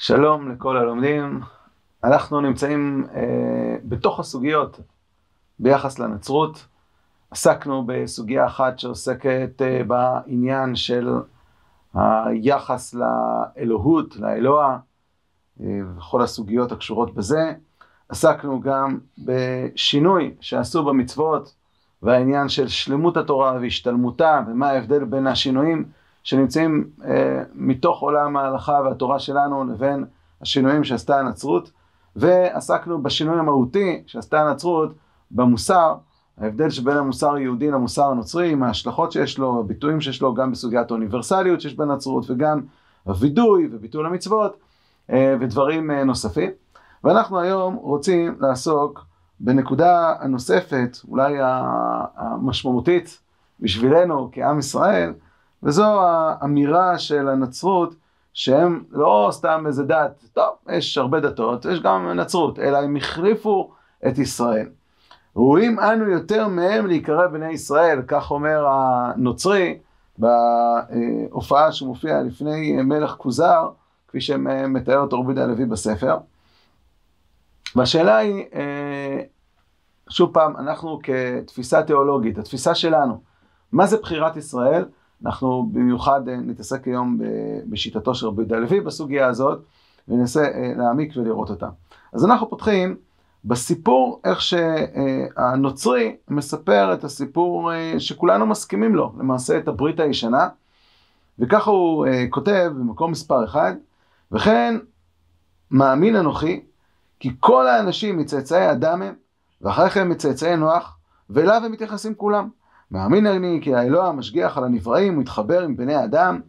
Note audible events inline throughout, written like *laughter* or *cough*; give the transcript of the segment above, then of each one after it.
שלום לכל הלומדים. אנחנו נמצאים אה, בתוך הסוגיות ביחס לנצרות. עסקנו בסוגיה אחת שעוסקת אה, בעניין של היחס לאלוהות, לאלוה, אה, וכל הסוגיות הקשורות בזה. עסקנו גם בשינוי שעשו במצוות והעניין של שלמות התורה והשתלמותה ומה ההבדל בין השינויים שנמצאים אה, מתוך עולם ההלכה והתורה שלנו לבין השינויים שעשתה הנצרות ועסקנו בשינוי המהותי שעשתה הנצרות במוסר, ההבדל שבין המוסר היהודי למוסר הנוצרי, עם ההשלכות שיש לו, הביטויים שיש לו גם בסוגיית האוניברסליות שיש בנצרות וגם הווידוי וביטול המצוות אה, ודברים אה, נוספים. ואנחנו היום רוצים לעסוק בנקודה הנוספת, אולי המשמעותית בשבילנו כעם ישראל, וזו האמירה של הנצרות שהם לא סתם איזה דת, טוב, יש הרבה דתות, יש גם נצרות, אלא הם החליפו את ישראל. ראויים אנו יותר מהם להיקרא בני ישראל, כך אומר הנוצרי בהופעה שמופיעה לפני מלך כוזר, כפי שמתאר אותו רבי הלוי בספר. והשאלה היא, אה, שוב פעם, אנחנו כתפיסה תיאולוגית, התפיסה שלנו, מה זה בחירת ישראל? אנחנו במיוחד אה, נתעסק היום בשיטתו של רבי הלוי בסוגיה הזאת, וננסה אה, להעמיק ולראות אותה. אז אנחנו פותחים בסיפור איך שהנוצרי מספר את הסיפור שכולנו מסכימים לו, למעשה את הברית הישנה, וככה הוא כותב במקום מספר אחד, וכן מאמין אנוכי כי כל האנשים מצאצאי אדם הם, ואחרי כן מצאצאי נוח, ואליו הם מתייחסים כולם. מאמין אני כי האלוה המשגיח על הנבראים, הוא מתחבר עם בני אדם,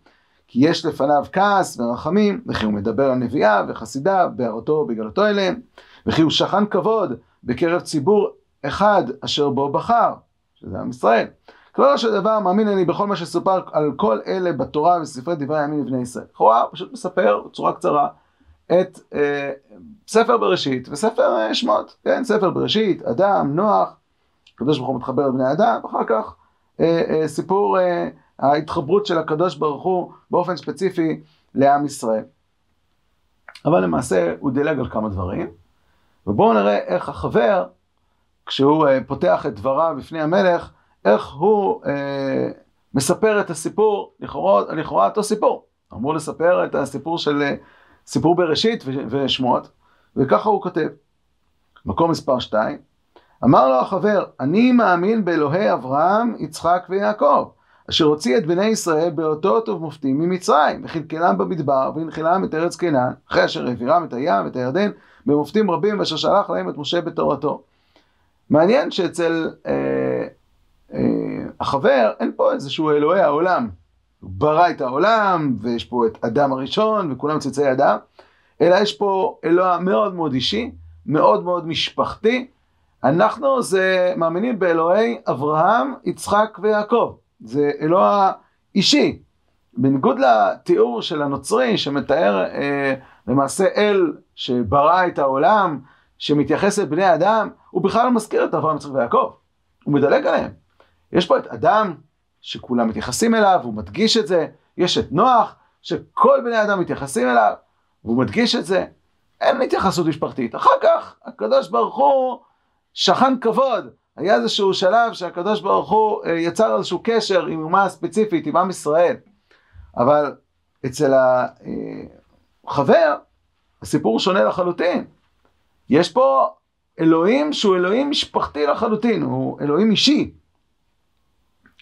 כי יש לפניו כעס ורחמים, וכי הוא מדבר על נביאה וחסידיו, בהערתו ובגלתו אליהם, וכי הוא שכן כבוד בקרב ציבור אחד אשר בו בחר, שזה עם ישראל. כלומר של דבר מאמין אני בכל מה שסופר על כל אלה בתורה וספרי דברי הימים לבני ישראל. לכאורה פשוט מספר בצורה קצרה את אה, ספר בראשית וספר אה, שמות, כן? ספר בראשית, אדם, נוח, הקדוש ברוך הוא מתחבר לבני אדם, ואחר כך אה, אה, סיפור אה, ההתחברות של הקדוש ברוך הוא באופן ספציפי לעם ישראל. אבל למעשה הוא דילג על כמה דברים, ובואו נראה איך החבר, כשהוא אה, פותח את דבריו בפני המלך, איך הוא אה, מספר את הסיפור, לכאורה, לכאורה אותו סיפור. אמור לספר את הסיפור של אה, סיפור בראשית ושמות, וככה הוא כותב. מקום מספר 2, אמר לו החבר, אני מאמין באלוהי אברהם, יצחק ויעקב, אשר הוציא את בני ישראל באותות ובמופתים ממצרים, וכלכלם במדבר, והנחילם את ארץ קנען, אחרי אשר העבירם את הים ואת הירדן, במופתים רבים, ואשר שלח להם את משה בתורתו. מעניין שאצל אה, אה, החבר אין פה איזשהו אלוהי העולם. הוא ברא את העולם, ויש פה את אדם הראשון, וכולם צאצאי אדם, אלא יש פה אלוה מאוד מאוד אישי, מאוד מאוד משפחתי. אנחנו זה מאמינים באלוהי אברהם, יצחק ויעקב. זה אלוה אישי. בניגוד לתיאור של הנוצרי שמתאר אה, למעשה אל שברא את העולם, שמתייחס לבני אדם, הוא בכלל לא מזכיר את אברהם, יצחק ויעקב. הוא מדלג עליהם. יש פה את אדם שכולם מתייחסים אליו, הוא מדגיש את זה. יש את נוח, שכל בני אדם מתייחסים אליו, והוא מדגיש את זה. אין התייחסות משפחתית. אחר כך, הקדוש ברוך הוא שכן כבוד. היה איזשהו שלב שהקדוש ברוך הוא אה, יצר איזשהו קשר עם אומה ספציפית, עם עם ישראל. אבל אצל החבר, הסיפור שונה לחלוטין. יש פה אלוהים שהוא אלוהים משפחתי לחלוטין, הוא אלוהים אישי.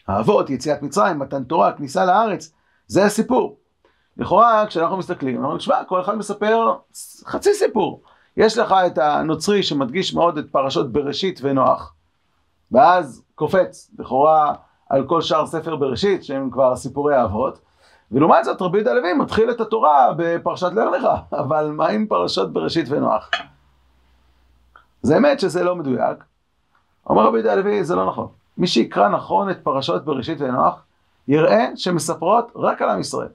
האבות, יציאת מצרים, מתן תורה, כניסה לארץ, זה הסיפור. לכאורה, כשאנחנו מסתכלים, אנחנו אומרים, שמע, כל אחד מספר חצי סיפור. יש לך את הנוצרי שמדגיש מאוד את פרשות בראשית ונוח, ואז קופץ, לכאורה, על כל שאר ספר בראשית, שהם כבר סיפורי האבות, ולעומת זאת רבי יהודה הלוי מתחיל את התורה בפרשת לך לך, *laughs* אבל מה עם פרשות בראשית ונוח? זה אמת שזה לא מדויק. אומר רבי יהודה הלוי, זה לא נכון. מי שיקרא נכון את פרשות בראשית ונוח, יראה שמספרות רק על עם ישראל.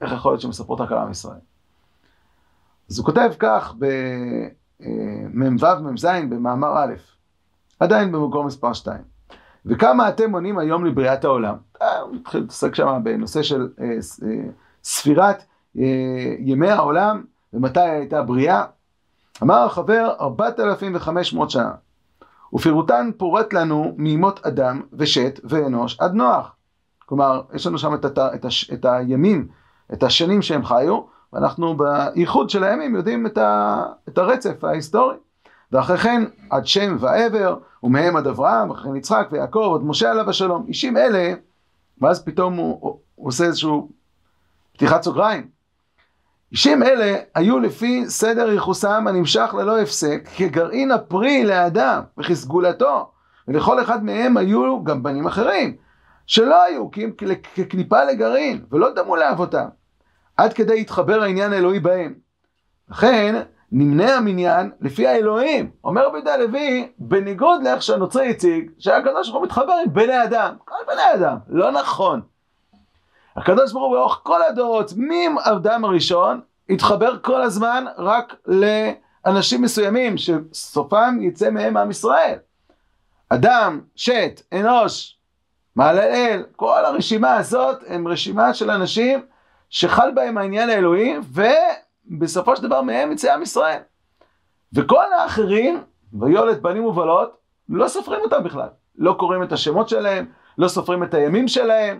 איך יכול להיות שמספרות רק על עם ישראל? אז הוא כותב כך במ"ו מ"ז במאמר א', עדיין במקום מספר 2. וכמה אתם עונים היום לבריאת העולם? אה, הוא מתחיל להתעסק שם בנושא של אה, אה, ספירת ימי העולם ומתי הייתה בריאה? אמר החבר, 4,500 שנה. ופירוטן פורט לנו מימות אדם ושת ואנוש עד נוח. כלומר, יש לנו שם את, את, את, את הימים, את השנים שהם חיו, ואנחנו בייחוד של הימים יודעים את, ה, את הרצף ההיסטורי. ואחרי כן עד שם ועבר, ומהם עד אברהם, ואחרי כן יצחק ויעקב, עד משה עליו השלום. אישים אלה, ואז פתאום הוא, הוא עושה איזשהו פתיחת סוגריים. אישים אלה היו לפי סדר ייחוסם הנמשך ללא הפסק, כגרעין הפרי לאדם וכסגולתו, ולכל אחד מהם היו גם בנים אחרים, שלא היו כקליפה לגרעין, ולא דמו לאבותם, עד כדי התחבר העניין האלוהי בהם. לכן, נמנה המניין לפי האלוהים. אומר יהודה הלוי, בניגוד לאיך שהנוצרי הציג, שהקדוש ברוך הוא מתחבר עם בני אדם. כל בני אדם. לא נכון. הקדוש ברוך הוא לאורך כל הדורות, מאדם הראשון, התחבר כל הזמן רק לאנשים מסוימים, שסופם יצא מהם עם ישראל. אדם, שת, אנוש, מעלל, כל הרשימה הזאת הם רשימה של אנשים שחל בהם העניין האלוהי, ובסופו של דבר מהם יצא עם ישראל. וכל האחרים, ויולד בנים ובלות, לא סופרים אותם בכלל. לא קוראים את השמות שלהם, לא סופרים את הימים שלהם,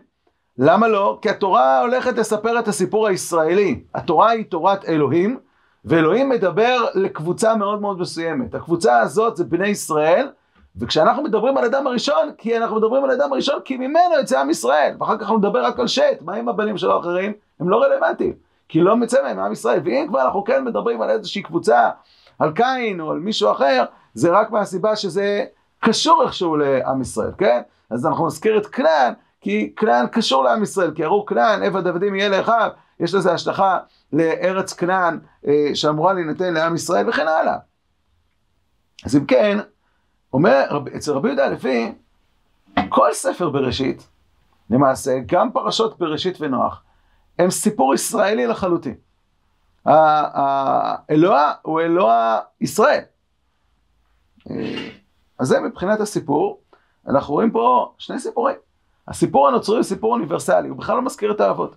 למה לא? כי התורה הולכת לספר את הסיפור הישראלי. התורה היא תורת אלוהים, ואלוהים מדבר לקבוצה מאוד מאוד מסוימת. הקבוצה הזאת זה בני ישראל, וכשאנחנו מדברים על אדם הראשון, כי אנחנו מדברים על אדם הראשון, כי ממנו יוצא עם ישראל. ואחר כך אנחנו נדבר רק על שת, מה עם הבנים שלו האחרים? הם לא רלוונטיים, כי לא מצא מהם עם ישראל. ואם כבר אנחנו כן מדברים על איזושהי קבוצה, על קין או על מישהו אחר, זה רק מהסיבה שזה קשור איכשהו לעם ישראל, כן? אז אנחנו נזכיר את כנען, כי כנען קשור לעם ישראל, כי הראו כנען, עבד עבדים יהיה לאחיו, יש לזה השלכה לארץ כנען אה, שאמורה להינתן לעם ישראל וכן הלאה. אז אם כן, אומר אצל רבי יהודה לפי, כל ספר בראשית, למעשה, גם פרשות בראשית ונוח, הם סיפור ישראלי לחלוטין. האלוה הוא אלוה ישראל. אה, אז זה מבחינת הסיפור, אנחנו רואים פה שני סיפורים. הסיפור הנוצרי הוא סיפור אוניברסלי, הוא בכלל לא מזכיר את האבות.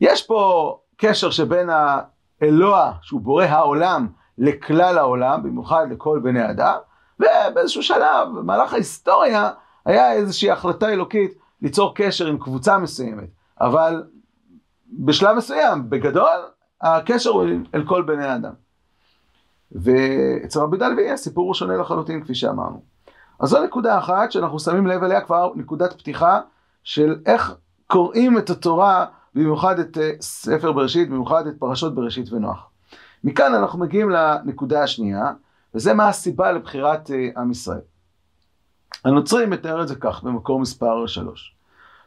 יש פה קשר שבין האלוה, שהוא בורא העולם, לכלל העולם, במיוחד לכל בני אדם, ובאיזשהו שלב, במהלך ההיסטוריה, היה איזושהי החלטה אלוקית ליצור קשר עם קבוצה מסוימת. אבל בשלב מסוים, בגדול, הקשר הוא אל כל בני האדם. ואצל רבי דלוי הסיפור הוא שונה לחלוטין, כפי שאמרנו. אז זו נקודה אחת שאנחנו שמים לב אליה כבר, נקודת פתיחה של איך קוראים את התורה, במיוחד את אה, ספר בראשית, במיוחד את פרשות בראשית ונוח. מכאן אנחנו מגיעים לנקודה השנייה, וזה מה הסיבה לבחירת אה, עם ישראל. הנוצרי מתאר את זה כך במקור מספר שלוש.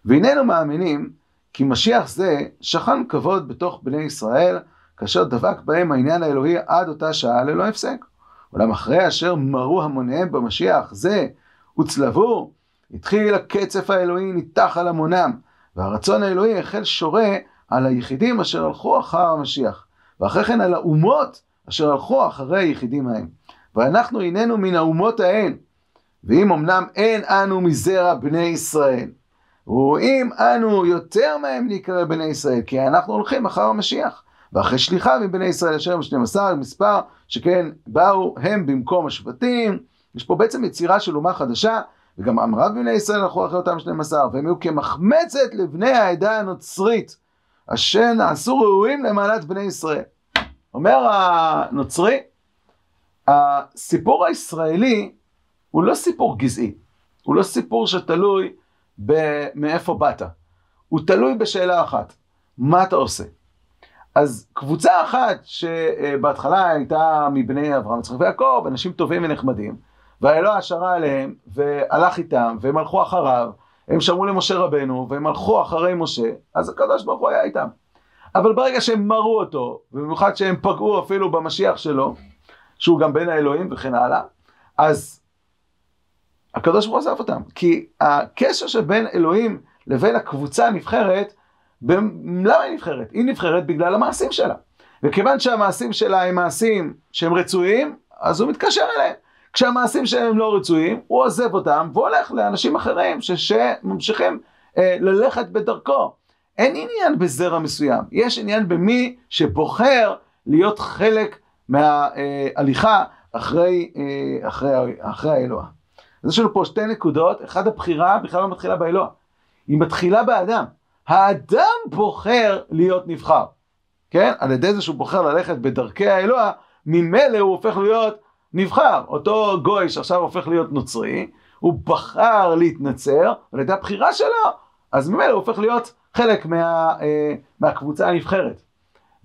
והננו מאמינים כי משיח זה שכן כבוד בתוך בני ישראל, כאשר דבק בהם העניין האלוהי עד אותה שעה ללא הפסק. אולם אחרי אשר מרו המוניהם במשיח זה וצלבו, התחיל הקצף האלוהי ניתח על המונם, והרצון האלוהי החל שורה על היחידים אשר הלכו אחר המשיח, ואחרי כן על האומות אשר הלכו אחרי היחידים ההם. ואנחנו הננו מן האומות ההן, ואם אמנם אין אנו מזרע בני ישראל, רואים אנו יותר מהם להיקרא בני ישראל, כי אנחנו הולכים אחר המשיח. ואחרי שליחה מבני ישראל אשר הם 12 מספר, שכן באו הם במקום השבטים, יש פה בעצם יצירה של אומה חדשה, וגם אמריו בני ישראל הלכו אחרי אותם 12, והם היו כמחמצת לבני העדה הנוצרית, אשר נעשו ראויים למעלת בני ישראל. אומר הנוצרי, הסיפור הישראלי הוא לא סיפור גזעי, הוא לא סיפור שתלוי מאיפה באת, הוא תלוי בשאלה אחת, מה אתה עושה? אז קבוצה אחת שבהתחלה הייתה מבני אברהם, יצחק ויעקב, אנשים טובים ונחמדים, והאלוה שרה עליהם והלך איתם והם הלכו אחריו, הם שמעו למשה רבנו והם הלכו אחרי משה, אז הקדוש ברוך הוא היה איתם. אבל ברגע שהם מרו אותו, ובמיוחד שהם פגעו אפילו במשיח שלו, שהוא גם בן האלוהים וכן הלאה, אז הקדוש ברוך הוא עזב אותם. כי הקשר שבין אלוהים לבין הקבוצה הנבחרת, למה היא נבחרת? היא נבחרת בגלל המעשים שלה. וכיוון שהמעשים שלה הם מעשים שהם רצויים, אז הוא מתקשר אליהם. כשהמעשים שלהם לא רצויים, הוא עוזב אותם והולך לאנשים אחרים שממשיכים אה, ללכת בדרכו. אין עניין בזרע מסוים, יש עניין במי שבוחר להיות חלק מההליכה אחרי, אחרי, אחרי האלוה. אז יש לנו פה שתי נקודות, אחד הבחירה בכלל לא מתחילה באלוה, היא מתחילה באדם. האדם בוחר להיות נבחר, כן? על ידי זה שהוא בוחר ללכת בדרכי האלוה, ממילא הוא הופך להיות נבחר. אותו גוי שעכשיו הופך להיות נוצרי, הוא בחר להתנצר, על ידי הבחירה שלו, אז ממילא הוא הופך להיות חלק מה, אה, מהקבוצה הנבחרת.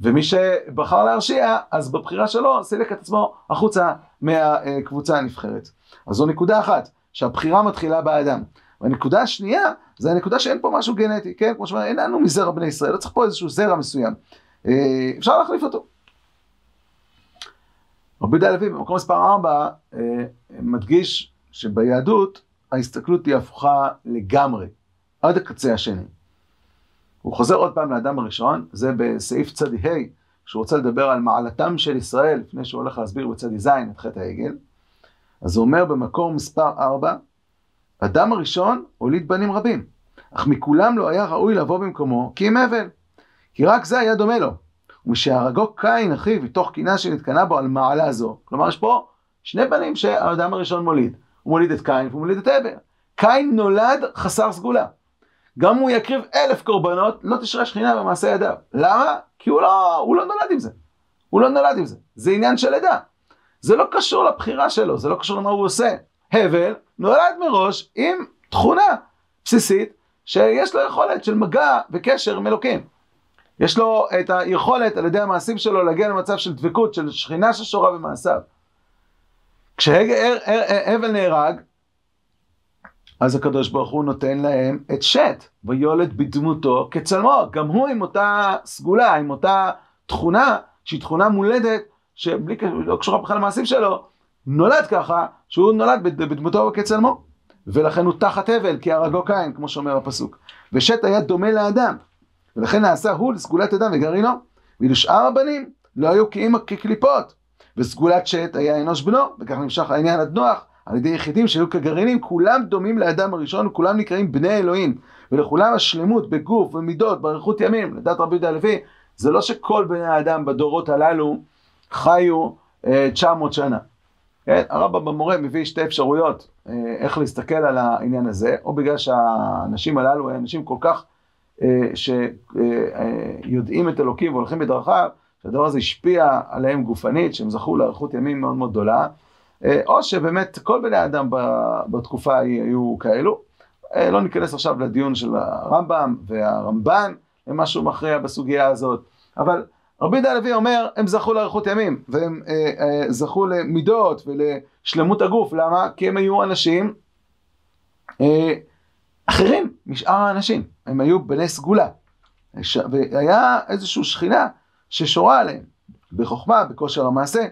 ומי שבחר להרשיע, אז בבחירה שלו סילק את עצמו החוצה מהקבוצה הנבחרת. אז זו נקודה אחת, שהבחירה מתחילה באדם. והנקודה השנייה, זה הנקודה שאין פה משהו גנטי, כן? כמו שאומר, אין לנו מזרע בני ישראל, לא צריך פה איזשהו זרע מסוים. אה, אפשר להחליף אותו. רבי יהודה הלוי במקום מספר 4 אה, מדגיש שביהדות ההסתכלות היא הפוכה לגמרי, עד הקצה השני. הוא חוזר עוד פעם לאדם הראשון, זה בסעיף צדי ה', שהוא רוצה לדבר על מעלתם של ישראל, לפני שהוא הולך להסביר בצדי ז' את חטא העגל. אז הוא אומר במקור מספר 4, אדם הראשון הוליד בנים רבים, אך מכולם לא היה ראוי לבוא במקומו, כי הם אבל. כי רק זה היה דומה לו. ומשהרגו קין אחיו מתוך קינה שנתקנה בו על מעלה זו. כלומר יש פה שני בנים שהאדם הראשון מוליד. הוא מוליד את קין והוא מוליד את הבל. קין נולד חסר סגולה. גם אם הוא יקריב אלף קורבנות, לא תשרה שכינה במעשה ידיו. למה? כי הוא לא, הוא לא נולד עם זה. הוא לא נולד עם זה. זה עניין של עדה. זה לא קשור לבחירה שלו, זה לא קשור למה הוא עושה. הבל נולד מראש עם תכונה בסיסית שיש לו יכולת של מגע וקשר עם אלוקים. יש לו את היכולת על ידי המעשים שלו להגיע למצב של דבקות, של שכינה ששורה במעשיו. כשהבל נהרג, אז הקדוש ברוך הוא נותן להם את שת, ויולד בדמותו כצלמו, גם הוא עם אותה סגולה, עם אותה תכונה, שהיא תכונה מולדת, שבלי לא קשורה בכלל למעשים שלו, נולד ככה, שהוא נולד בדמותו כצלמו. ולכן הוא תחת הבל, כי הרגו קין, כמו שאומר הפסוק. ושת היה דומה לאדם, ולכן נעשה הוא לסגולת אדם וגרעינו. ואילו שאר הבנים לא היו כאימא כקליפות. וסגולת שת היה אנוש בנו, וכך נמשך העניין עד נוח, על ידי יחידים שהיו כגרעינים, כולם דומים לאדם הראשון, וכולם נקראים בני אלוהים. ולכולם השלמות בגוף ומידות, באריכות ימים, לדעת רבי יהודה הלוי, זה לא שכל בני האדם בדורות הללו חיו אה, 900 שנה. כן? הרמב"ם במורה מביא שתי אפשרויות אה, איך להסתכל על העניין הזה, או בגלל שהאנשים הללו הם אנשים כל כך אה, שיודעים אה, את אלוקים והולכים בדרכיו, שהדבר הזה השפיע עליהם גופנית, שהם זכו לאריכות ימים מאוד מאוד גדולה, או שבאמת כל בני האדם בתקופה ההיא היו כאלו. לא ניכנס עכשיו לדיון של הרמב"ם והרמב"ן, הם משהו מכריע בסוגיה הזאת, אבל רבי יהודה הלוי אומר, הם זכו לאריכות ימים, והם אה, אה, זכו למידות ולשלמות הגוף, למה? כי הם היו אנשים אה, אחרים משאר האנשים, הם היו בני סגולה, והיה איזושהי שכינה ששורה עליהם, בחוכמה, בכושר המעשה,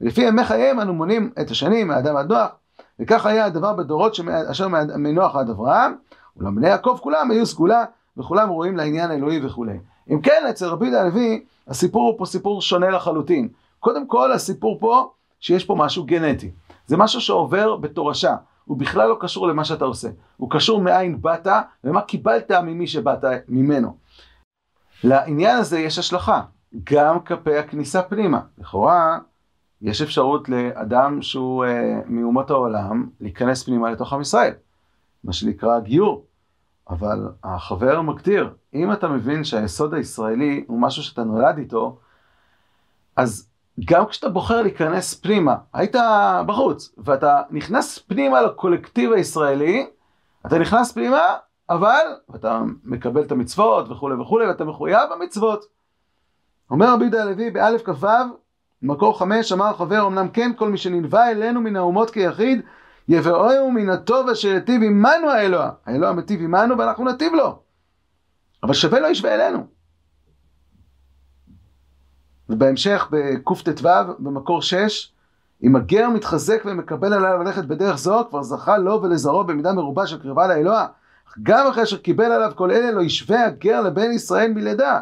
ולפי ימי חייהם אנו מונים את השנים מאדם עד נוח, וכך היה הדבר בדורות אשר מנוח עד אברהם, אולם בני יעקב כולם היו סגולה, וכולם ראויים לעניין האלוהי וכולי. אם כן, אצל רבי יהודה הלוי, הסיפור הוא פה סיפור שונה לחלוטין. קודם כל, הסיפור פה, שיש פה משהו גנטי. זה משהו שעובר בתורשה. הוא בכלל לא קשור למה שאתה עושה. הוא קשור מאין באת ומה קיבלת ממי שבאת ממנו. לעניין הזה יש השלכה, גם כלפי הכניסה פנימה. לכאורה, יש אפשרות לאדם שהוא אה, מאומות העולם להיכנס פנימה לתוך עם ישראל, מה שנקרא גיור. אבל החבר מגדיר, אם אתה מבין שהיסוד הישראלי הוא משהו שאתה נולד איתו, אז גם כשאתה בוחר להיכנס פנימה, היית בחוץ, ואתה נכנס פנימה לקולקטיב הישראלי, אתה נכנס פנימה, אבל אתה מקבל את המצוות וכולי וכולי, ואתה מחויב במצוות. אומר רבי יהודה הלוי באלף כ"ו, מקור חמש, אמר חבר, אמנם כן כל מי שנלווה אלינו מן האומות כיחיד, יבואו מן הטוב אשר יטיב עמנו האלוה. האלוה מטיב עמנו ואנחנו נטיב לו. אבל שווה לו ישווה אלינו. ובהמשך בקט"ו במקור 6 אם הגר מתחזק ומקבל עליו ללכת בדרך זו כבר זכה לו ולזרעו במידה מרובה של קרבה לאלוה גם אחרי אשר קיבל עליו כל אלה לא ישווה הגר לבן ישראל מלידה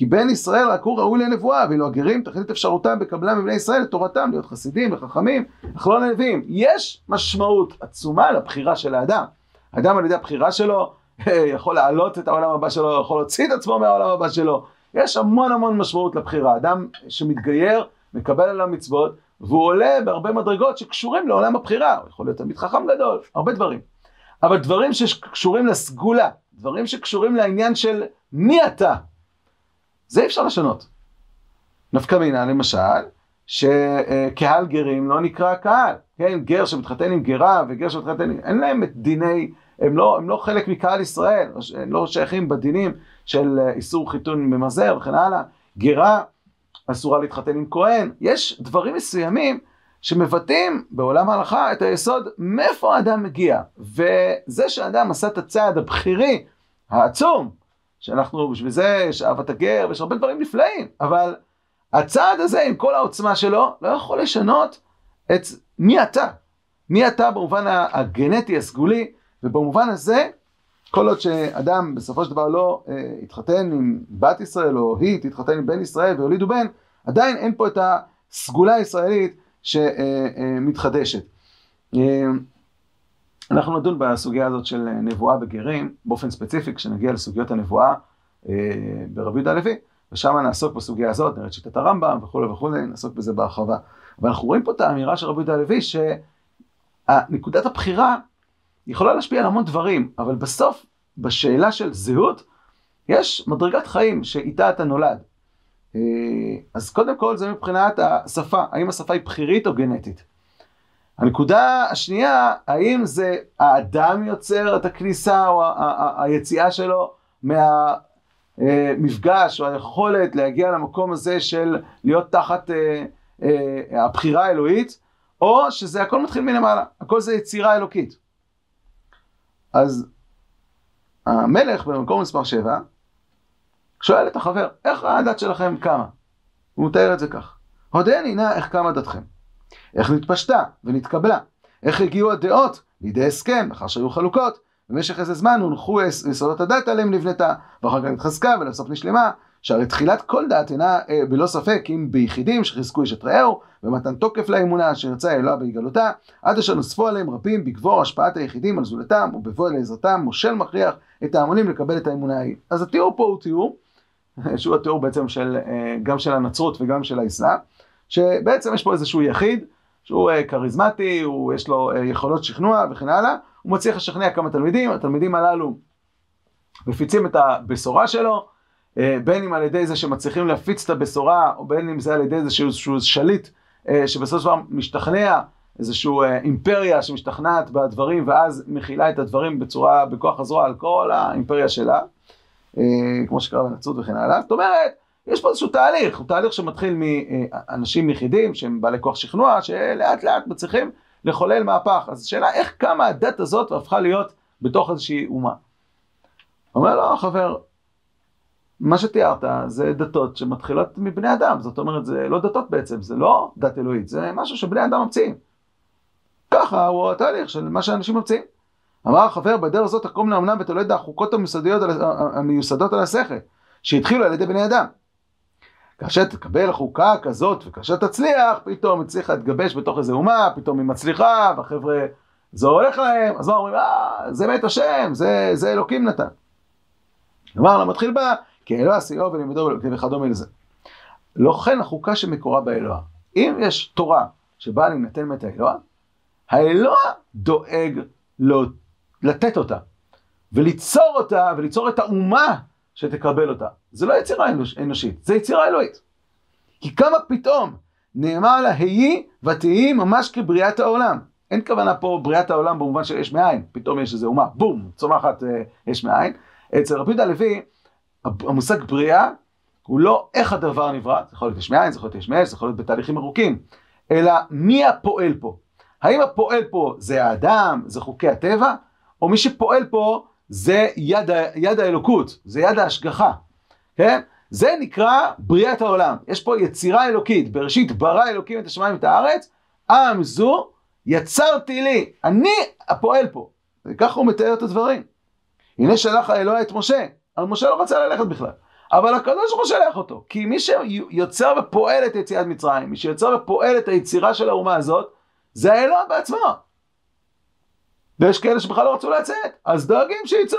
כי בן ישראל רק הוא ראוי לנבואה, ואילו הגרים תכלית אפשרותם בקבלם מבני ישראל לתורתם, להיות חסידים וחכמים, אך לא לנביאים. יש משמעות עצומה לבחירה של האדם. האדם על ידי הבחירה שלו יכול להעלות את העולם הבא שלו, יכול להוציא את עצמו מהעולם הבא שלו, יש המון המון משמעות לבחירה. אדם שמתגייר, מקבל עליו מצוות, והוא עולה בהרבה מדרגות שקשורים לעולם הבחירה. הוא יכול להיות תלמיד חכם גדול, הרבה דברים. אבל דברים שקשורים לסגולה, דברים שקשורים לעניין של מי אתה, זה אפשר לשנות. נפקא מינה למשל, שקהל גרים לא נקרא קהל, כן, גר שמתחתן עם גרה וגר שמתחתן, אין להם את דיני, הם לא, הם לא חלק מקהל ישראל, הם לא שייכים בדינים של איסור חיתון ממזר וכן הלאה, גרה אסורה להתחתן עם כהן, יש דברים מסוימים שמבטאים בעולם ההלכה את היסוד מאיפה האדם מגיע, וזה שאדם עשה את הצעד הבכירי, העצום, שאנחנו בשביל זה יש אהבת הגר ויש הרבה דברים נפלאים, אבל הצעד הזה עם כל העוצמה שלו לא יכול לשנות את מי אתה. מי אתה במובן הגנטי הסגולי, ובמובן הזה, כל עוד שאדם בסופו של דבר לא אה, התחתן עם בת ישראל, או היא תתחתן עם בן ישראל והולידו בן, עדיין אין פה את הסגולה הישראלית שמתחדשת. אה, אה, אנחנו נדון בסוגיה הזאת של נבואה בגרים, באופן ספציפי, כשנגיע לסוגיות הנבואה אה, ברבי יהודה הלוי. ושם נעסוק בסוגיה הזאת, נראה את שיטת הרמב"ם וכולי וכולי, נעסוק בזה בהרחבה. אבל אנחנו רואים פה את האמירה של רבי יהודה הלוי, שנקודת הבחירה יכולה להשפיע על המון דברים, אבל בסוף, בשאלה של זהות, יש מדרגת חיים שאיתה אתה נולד. אה, אז קודם כל זה מבחינת השפה, האם השפה היא בחירית או גנטית. הנקודה השנייה, האם זה האדם יוצר את הכניסה או היציאה שלו מה... אה, או היכולת להגיע למקום הזה של להיות תחת אה, אה, הבחירה האלוהית, או שזה הכל מתחיל מלמעלה, הכל זה יצירה אלוקית. אז המלך במקום מספר 7 שואל את החבר, איך הדת שלכם קמה? הוא מתאר את זה כך, הודני נא איך קמה דתכם, איך נתפשטה ונתקבלה, איך הגיעו הדעות לידי הסכם, לאחר שהיו חלוקות, במשך איזה זמן הונחו יסודות הדת עליהם נבנתה, ואחר כך התחזקה ולסוף נשלמה, שהרי תחילת כל דת אינה אה, בלא ספק אם ביחידים שחיזקו איש את רעהו, ומתן תוקף לאמונה אשר ירצה אלוה בהגלותה, עד אשר נוספו עליהם רבים בגבור השפעת היחידים על זולתם, ובבוא אל עזרתם, מושל מכריח את ההמונים לקבל את האמונה ההיא. אז התיאור פה הוא תיאור, *laughs* שהוא התיאור בעצם של, אה, גם של הנצרות וגם של האסלאם, שבעצם יש פה איזשהו יחיד, שהוא אה, כריזמטי, הוא יש לו יכולות שכנוע וכן הלאה, הוא מצליח לשכנע כמה תלמידים, התלמידים הללו מפיצים את הבשורה שלו, אה, בין אם על ידי זה שמצליחים להפיץ את הבשורה, או בין אם זה על ידי איזשהו שליט אה, שבסופו של דבר משתכנע, איזושהי אה, אימפריה שמשתכנעת בדברים ואז מכילה את הדברים בצורה, בכוח הזרוע על כל האימפריה שלה, כמו שקרה בנצרות וכן הלאה. זאת אומרת, יש פה איזשהו תהליך, הוא תהליך שמתחיל מאנשים יחידים שהם בעלי כוח שכנוע, שלאט לאט מצליחים לחולל מהפך. אז השאלה איך קמה הדת הזאת והפכה להיות בתוך איזושהי אומה. אומר לו החבר, מה שתיארת זה דתות שמתחילות מבני אדם, זאת אומרת זה לא דתות בעצם, זה לא דת אלוהית, זה משהו שבני אדם ממציאים. ככה הוא התהליך של מה שאנשים ממציאים. אמר החבר, בדרך הזאת תקום לאמנם ותולד החוקות המיוסדות על השכל, שהתחילו על ידי בני אדם. כאשר תקבל חוקה כזאת וכאשר תצליח, פתאום הצליחה להתגבש בתוך איזה אומה, פתאום היא מצליחה, והחבר'ה, זה הולך להם, אז מה אומרים? אה, זה מת השם, זה, זה אלוקים נתן. כלומר, לא מתחיל בה, כי אלוה שיאו ולימדו וכדומה לזה. לא כן החוקה שמקורה באלוה. אם יש תורה שבאה להינתן מאת האלוה, האלוה דואג לא, לתת אותה, וליצור אותה, וליצור את האומה שתקבל אותה. זה לא יצירה אנוש, אנושית, זה יצירה אלוהית. כי כמה פתאום נאמר לה, היי ותהי ממש כבריאת העולם. אין כוונה פה בריאת העולם במובן של אש מאין, פתאום יש איזה אומה, בום, צומחת אה, אש מאין. אצל רבי יהודה הלוי, המושג בריאה הוא לא איך הדבר נברא, זה יכול להיות יש מאין, זה יכול להיות יש מאש, זה יכול להיות בתהליכים ארוכים, אלא מי הפועל פה. האם הפועל פה זה האדם, זה חוקי הטבע, או מי שפועל פה זה יד, יד האלוקות, זה יד ההשגחה, כן? זה נקרא בריאת העולם. יש פה יצירה אלוקית, בראשית ברא אלוקים את השמיים ואת הארץ, עם זו יצרתי לי, אני הפועל פה. וככה הוא מתאר את הדברים. הנה שלח האלוה את משה, אבל משה לא רצה ללכת בכלל. אבל הקדוש ברוך הוא שלח אותו, כי מי שיוצר ופועל את יציאת מצרים, מי שיוצר ופועל את היצירה של האומה הזאת, זה האלוה בעצמו. ויש כאלה שבכלל לא רצו לצאת, אז דואגים שיצאו,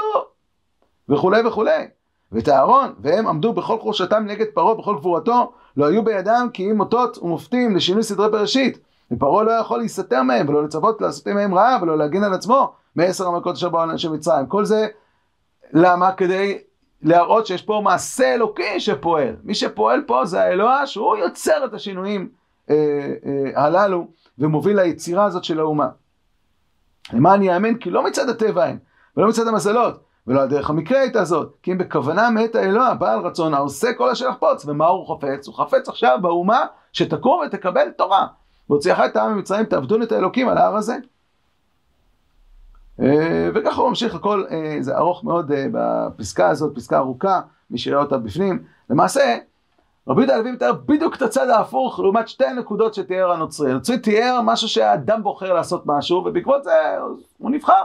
וכולי וכולי. ואת אהרון, והם עמדו בכל חורשתם נגד פרעה, בכל גבורתו, לא היו בידם כי אם אותות ומופתים לשינוי סדרי בראשית. ופרעה לא יכול להיסתר מהם, ולא לצוות לעשות מהם רעה, ולא להגן על עצמו מעשר המלכות אשר באו לאנשי מצרים. כל זה, למה? כדי להראות שיש פה מעשה אלוקי שפועל. מי שפועל פה זה האלוה, שהוא יוצר את השינויים אה, אה, הללו, ומוביל ליצירה הזאת של האומה. למה אני אאמן? כי לא מצד הטבע הם, ולא מצד המזלות, ולא על דרך המקרה הייתה זאת, כי אם בכוונה מאת האלוה, בעל רצון, העושה כל אשר יחפוץ, ומה הוא חפץ? הוא חפץ עכשיו באומה שתקום ותקבל תורה. והוציאך את העם ממצרים, תעבדון את האלוקים על ההר הזה. אה, וככה הוא ממשיך הכל, אה, זה ארוך מאוד אה, בפסקה הזאת, פסקה ארוכה, מי שיראה אותה בפנים. למעשה, רבי יהודה הלוי מתאר בדיוק את הצד ההפוך לעומת שתי הנקודות שתיאר הנוצרי. הנוצרי תיאר משהו שהאדם בוחר לעשות משהו, ובעקבות זה הוא נבחר.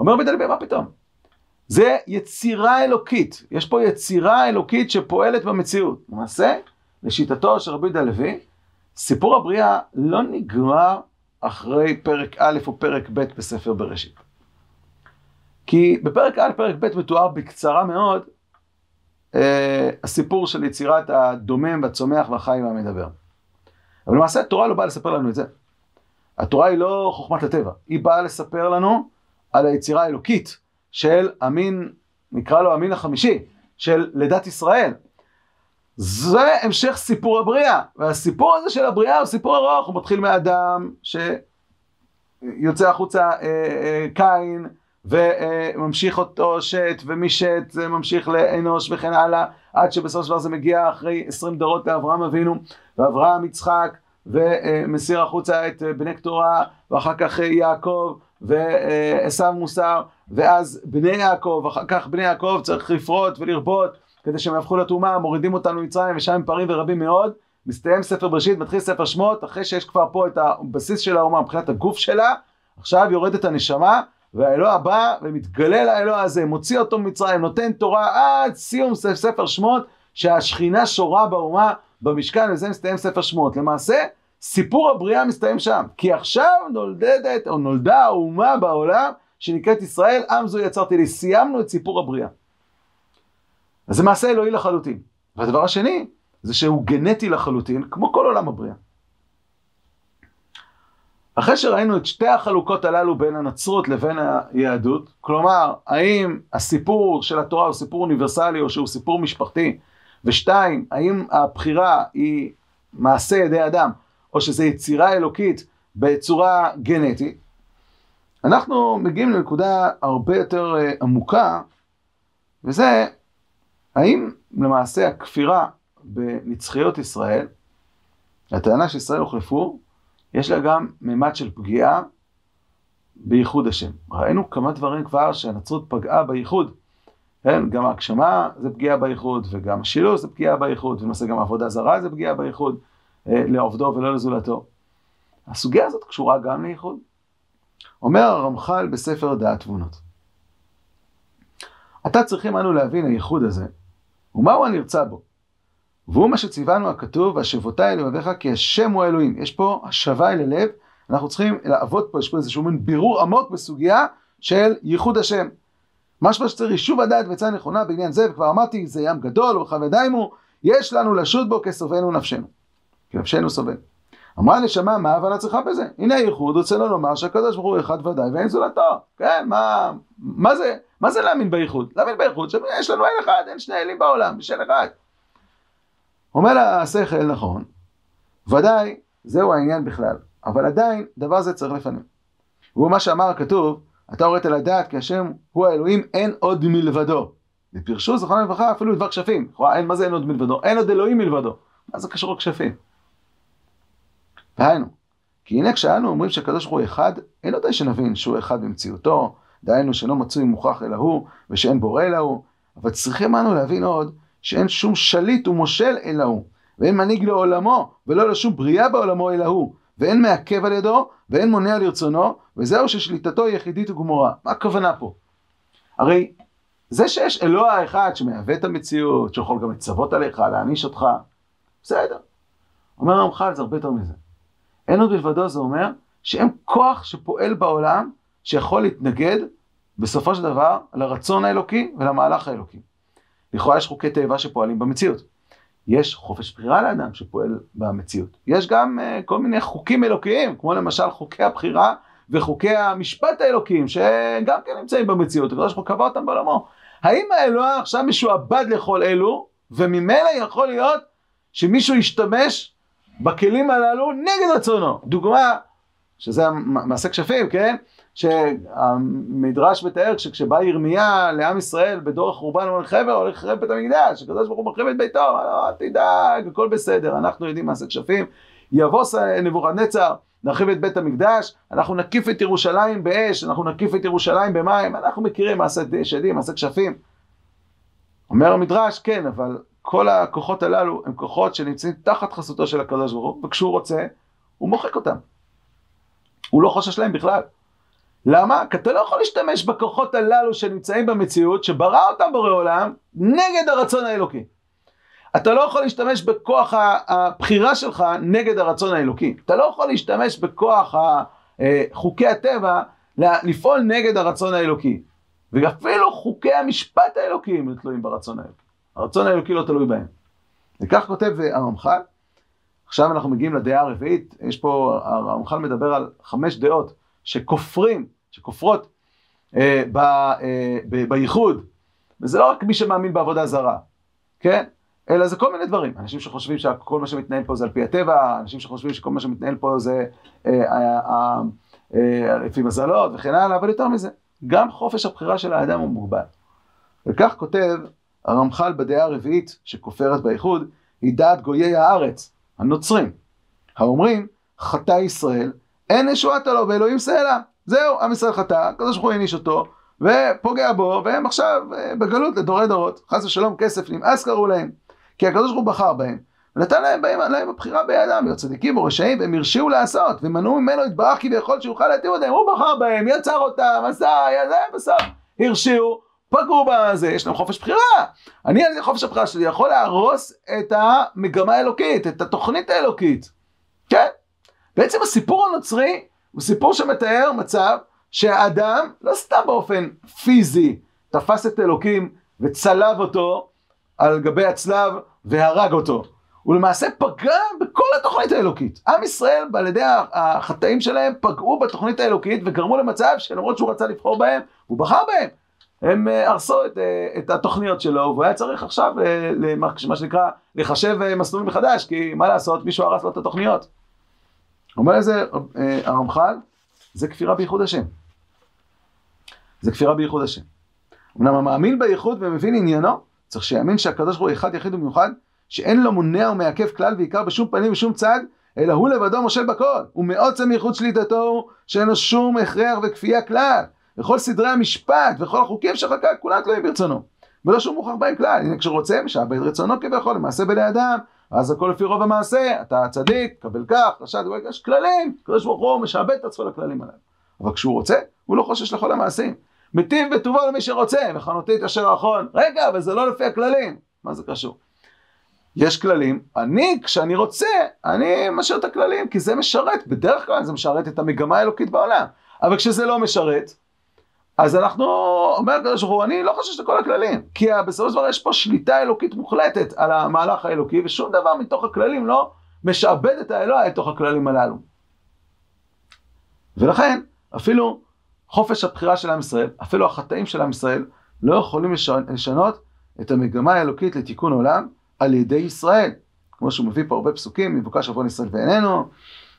אומר רבי יהודה הלוי, מה פתאום? זה יצירה אלוקית. יש פה יצירה אלוקית שפועלת במציאות. למעשה, לשיטתו של רבי יהודה הלוי, סיפור הבריאה לא נגמר אחרי פרק א' או פרק ב' בספר בראשית. כי בפרק א', פרק ב' מתואר בקצרה מאוד הסיפור של יצירת הדומם והצומח והחי והמדבר. אבל למעשה התורה לא באה לספר לנו את זה. התורה היא לא חוכמת הטבע, היא באה לספר לנו על היצירה האלוקית של המין, נקרא לו המין החמישי, של לידת ישראל. זה המשך סיפור הבריאה, והסיפור הזה של הבריאה הוא סיפור ארוך, הוא מתחיל מאדם שיוצא החוצה אה, אה, קין, וממשיך אותו שת, ומשת זה ממשיך לאנוש וכן הלאה, עד שבסופו של דבר זה מגיע אחרי עשרים דורות לאברהם אבינו, ואברהם יצחק, ומסיר החוצה את בני קטורה, ואחר כך יעקב, ועשו מוסר, ואז בני יעקב, אחר כך בני יעקב צריך לפרוט ולרבות, כדי שהם יהפכו לטומאה, מורידים אותנו ממצרים, ושם הם פרים ורבים מאוד. מסתיים ספר בראשית, מתחיל ספר שמות, אחרי שיש כבר פה את הבסיס של האומה מבחינת הגוף שלה, עכשיו יורדת הנשמה, והאלוה בא ומתגלה לאלוה הזה, מוציא אותו ממצרים, נותן תורה עד סיום ספר שמות, שהשכינה שורה באומה במשכן, וזה מסתיים ספר שמות. למעשה, סיפור הבריאה מסתיים שם, כי עכשיו נולדת, או נולדה האומה בעולם, שנקראת ישראל, עם זו יצרתי לי. סיימנו את סיפור הבריאה. אז זה מעשה אלוהי לחלוטין. והדבר השני, זה שהוא גנטי לחלוטין, כמו כל עולם הבריאה. אחרי שראינו את שתי החלוקות הללו בין הנצרות לבין היהדות, כלומר, האם הסיפור של התורה הוא סיפור אוניברסלי או שהוא סיפור משפחתי, ושתיים, האם הבחירה היא מעשה ידי אדם, או שזה יצירה אלוקית בצורה גנטית, אנחנו מגיעים לנקודה הרבה יותר אה, עמוקה, וזה האם למעשה הכפירה בנצחיות ישראל, הטענה שישראל הוחלפו, יש לה גם מימד של פגיעה בייחוד השם. ראינו כמה דברים כבר שהנצרות פגעה בייחוד. כן, גם ההגשמה זה פגיעה בייחוד, וגם השילוש זה פגיעה בייחוד, ולמעשה גם עבודה זרה זה פגיעה בייחוד, אה, לעובדו ולא לזולתו. הסוגיה הזאת קשורה גם לייחוד. אומר הרמח"ל בספר דעת תבונות. עתה צריכים אנו להבין הייחוד הזה, ומהו הנרצה בו. והוא מה שציוונו הכתוב, והשבותי אל לבביך כי השם הוא האלוהים. יש פה השבה אל הלב, אנחנו צריכים לעבוד פה, יש פה איזשהו מין בירור עמוק בסוגיה של ייחוד השם. משמע שצריך יישוב הדעת ועצה נכונה בעניין זה, וכבר אמרתי, זה ים גדול, ורחב ידיים הוא, יש לנו לשוט בו כסובנו נפשנו. כי נפשנו סובל. אמרה הנשמה, מה ההבנה צריכה בזה? הנה הייחוד רוצה לו לומר שהקדוש ברוך הוא אחד ודאי ואין זולתו. כן, מה, מה זה, מה זה להאמין בייחוד? להאמין בייחוד שיש לנו אין אחד, אין שני אלים בעולם, יש אין אחד. אומר לה השכל, נכון, ודאי, זהו העניין בכלל, אבל עדיין דבר זה צריך לפנים. והוא מה שאמר הכתוב, אתה הורית לדעת כי השם הוא האלוהים, אין עוד מלבדו. ופרשו זכרונה לברכה אפילו לדבר כשפים. אין, מה זה אין עוד מלבדו? אין עוד אלוהים מלבדו. מה זה קשור לכשפים? דהיינו, כי הנה כשאנו אומרים שהקדוש ברוך הוא אחד, אין עוד שנבין שהוא אחד במציאותו, דהיינו שאינו מצוי מוכח אלא הוא, ושאין בורא אלא הוא, אבל צריכים אנו להבין עוד, שאין שום שליט ומושל אלא הוא, ואין מנהיג לעולמו, ולא לשום בריאה בעולמו אלא הוא, ואין מעכב על ידו, ואין מונע לרצונו, וזהו ששליטתו היא יחידית וגמורה. מה הכוונה פה? הרי זה שיש אלוה אחד שמהווה את המציאות, שיכול גם לצוות עליך, להעניש אותך, בסדר. אומר הרמח"ל זה הרבה יותר מזה. אין עוד מלבדו זה אומר שאין כוח שפועל בעולם שיכול להתנגד בסופו של דבר לרצון האלוקי ולמהלך האלוקי. לכאורה יש חוקי טבע שפועלים במציאות. יש חופש בחירה לאדם שפועל במציאות. יש גם uh, כל מיני חוקים אלוקיים, כמו למשל חוקי הבחירה וחוקי המשפט האלוקיים, שגם כן נמצאים במציאות, הקדוש ברוך הוא קבע אותם בעולמו. האם האלוה עכשיו משועבד לכל אלו, וממילא יכול להיות שמישהו ישתמש בכלים הללו נגד רצונו. דוגמה, שזה מעשה כשפים, כן? שהמדרש מתאר שכשבא ירמיה לעם ישראל בדור החורבן חבר הולך לחרב בית המקדש, הקדוש ברוך הוא מחריב את ביתו, לא, תדאג, הכל בסדר, אנחנו יודעים מעשה כשפים. יבוא נבוכדנצר, נרחיב את בית המקדש, אנחנו נקיף את ירושלים באש, אנחנו נקיף את ירושלים במים, אנחנו מכירים מעשה שדים, מעשה כשפים. אומר המדרש, כן, אבל כל הכוחות הללו הם כוחות שנמצאים תחת חסותו של הקדוש ברוך הוא, וכשהוא רוצה, הוא מוחק אותם. הוא לא חושש להם בכלל. למה? כי אתה לא יכול להשתמש בכוחות הללו שנמצאים במציאות, שברא אותם בורא עולם, נגד הרצון האלוקי. אתה לא יכול להשתמש בכוח הבחירה שלך נגד הרצון האלוקי. אתה לא יכול להשתמש בכוח אה, חוקי הטבע לפעול נגד הרצון האלוקי. ואפילו חוקי המשפט האלוקי הם תלויים ברצון האלוקי. הרצון האלוקי לא תלוי בהם. וכך כותב הרמח"ל. עכשיו אנחנו מגיעים לדעה הרביעית, יש פה, הרמח"ל מדבר על חמש דעות שכופרים, שכופרות אה, ב, אה, ב, בייחוד, וזה לא רק מי שמאמין בעבודה זרה, כן? אלא זה כל מיני דברים. אנשים שחושבים שכל מה שמתנהל פה זה על פי הטבע, אנשים שחושבים שכל מה שמתנהל פה זה אה, אה, אה, לפי מזלות וכן הלאה, אבל יותר מזה, גם חופש הבחירה של האדם הוא מוגבל. וכך כותב הרמח"ל בדעה הרביעית שכופרת באיחוד, היא דעת גויי הארץ, הנוצרים, האומרים, חטא ישראל, אין ישועתה לו ואלוהים סלע. זהו, עם ישראל חטא, הקדוש ברוך הוא העניש אותו, ופוגע בו, והם עכשיו אה, בגלות לדורי דורות. חס ושלום כסף נמאס קראו להם, כי הקדוש ברוך הוא בחר בהם, ונתן להם בהם להם הבחירה בידם, להיות צדיקים או רשעים, והם הרשיעו לעשות, ומנעו ממנו יתברך כביכול שיוכל להתיר אותם, הוא בחר בהם, יצר אותם, עשה, יזה, בסוף, הרשיעו, פגעו בזה, יש להם חופש בחירה. אני על חופש הבחירה שלי יכול להרוס את המגמה האלוקית, את התוכנית האלוקית. כן? בעצם הסיפור הנוצרי הוא סיפור שמתאר מצב שהאדם, לא סתם באופן פיזי, תפס את אלוקים וצלב אותו על גבי הצלב והרג אותו. הוא למעשה פגע בכל התוכנית האלוקית. עם ישראל, על ידי החטאים שלהם, פגעו בתוכנית האלוקית וגרמו למצב שלמרות שהוא רצה לבחור בהם, הוא בחר בהם. הם אה, הרסו את, אה, את התוכניות שלו, והוא היה צריך עכשיו, אה, מה שנקרא, לחשב מסלול מחדש, כי מה לעשות, מישהו הרס לו את התוכניות. אומר לזה הרמח"ל, זה כפירה בייחוד השם. זה כפירה בייחוד השם. אמנם המאמין בייחוד ומבין עניינו, צריך שיאמין שהקדוש ברוך הוא אחד יחיד ומיוחד, שאין לו מונע ומעכב כלל ועיקר בשום פנים ושום צד, אלא הוא לבדו מושל בכל. ומעוצם ייחוד שליטתו, שאין לו שום הכרח וכפייה כלל. וכל סדרי המשפט וכל החוקים שחקק, כולם תלויים ברצונו. ולא שום מוכרח בהם כלל. הנה כשרוצה, משעבד רצונו כביכול, למעשה בני אדם, אז הכל לפי רוב המעשה, אתה צדיק, קבל כך, רשע, יש כללים, הקדוש ברוך הוא משעבד את עצמו לכללים הללו. אבל כשהוא רוצה, הוא לא חושש לכל המעשים. מטיב בטובו למי שרוצה, וחנותי את אשר האחרון. רגע, אבל זה לא לפי הכללים. מה זה קשור? יש כללים, אני, כשאני רוצה, אני משאיר את הכללים, כי זה משרת, בדרך כלל זה משרת את המגמה האלוקית בעולם. אבל כשזה לא משרת, אז אנחנו, אומר הקדוש ברוך הוא, אני לא חושב שזה כל הכללים, כי בסופו של דבר יש פה שליטה אלוקית מוחלטת על המהלך האלוקי, ושום דבר מתוך הכללים לא משעבד את האלוה לתוך הכללים הללו. ולכן, אפילו חופש הבחירה של עם ישראל, אפילו החטאים של עם ישראל, לא יכולים לשנות את המגמה האלוקית לתיקון עולם על ידי ישראל. כמו שהוא מביא פה הרבה פסוקים, מבוקש עוון ישראל ואיננו,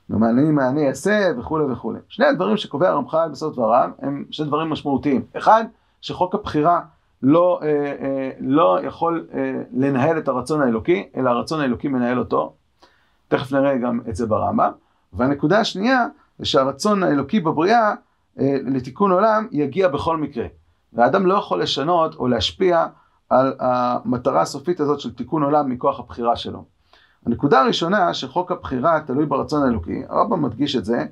ומעניינים מה אני אעשה וכולי וכולי. שני הדברים שקובע הרמח"ל בסוף דבריו הם שני דברים משמעותיים. אחד, שחוק הבחירה לא, אה, אה, לא יכול אה, לנהל את הרצון האלוקי, אלא הרצון האלוקי מנהל אותו. תכף נראה גם את זה ברמב"ם. והנקודה השנייה, זה שהרצון האלוקי בבריאה אה, לתיקון עולם יגיע בכל מקרה. והאדם לא יכול לשנות או להשפיע על המטרה הסופית הזאת של תיקון עולם מכוח הבחירה שלו. הנקודה הראשונה שחוק הבחירה תלוי ברצון האלוקי, הרמב"ם מדגיש את זה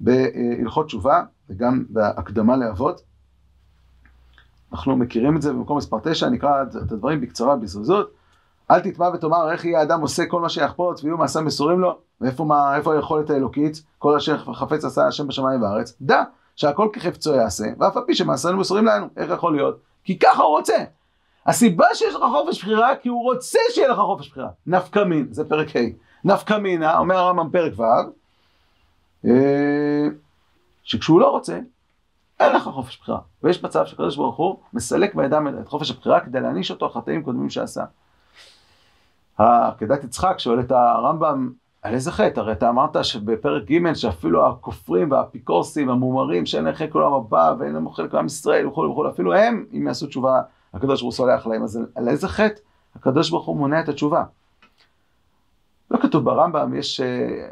בהלכות תשובה וגם בהקדמה לאבות. אנחנו מכירים את זה במקום מספר 9, נקרא את הדברים בקצרה בזריזות. אל תטמע ותאמר איך יהיה האדם עושה כל מה שיחפוץ ויהיו מעשה מסורים לו, ואיפה מה, היכולת האלוקית, כל אשר חפץ עשה השם בשמיים וארץ. דע שהכל כחפצו יעשה, ואף על פי שמעשינו מסורים לנו, איך יכול להיות? כי ככה הוא רוצה. הסיבה שיש לך חופש בחירה, כי הוא רוצה שיהיה לך חופש בחירה. נפקא מין, זה פרק ה'. נפקא מינה, אומר הרמב"ם פרק ו', אה, שכשהוא לא רוצה, אין לך חופש בחירה. ויש מצב שקדוש ברוך הוא מסלק בידם את חופש הבחירה כדי להעניש אותו חטאים קודמים שעשה. עקדת יצחק שואל את הרמב"ם, על איזה חטא? הרי אתה אמרת שבפרק ג' שאפילו הכופרים והאפיקורסים המומרים שאין להם חלק לעולם הבא ואין להם חלק לעם ישראל וכו' וכו', אפילו הם, אם יעשו תשובה, הקדוש ברוך הוא סולח להם. אז על איזה חטא? הקדוש ברוך הוא מונע את התשובה. לא כתוב ברמב"ם, יש... אה,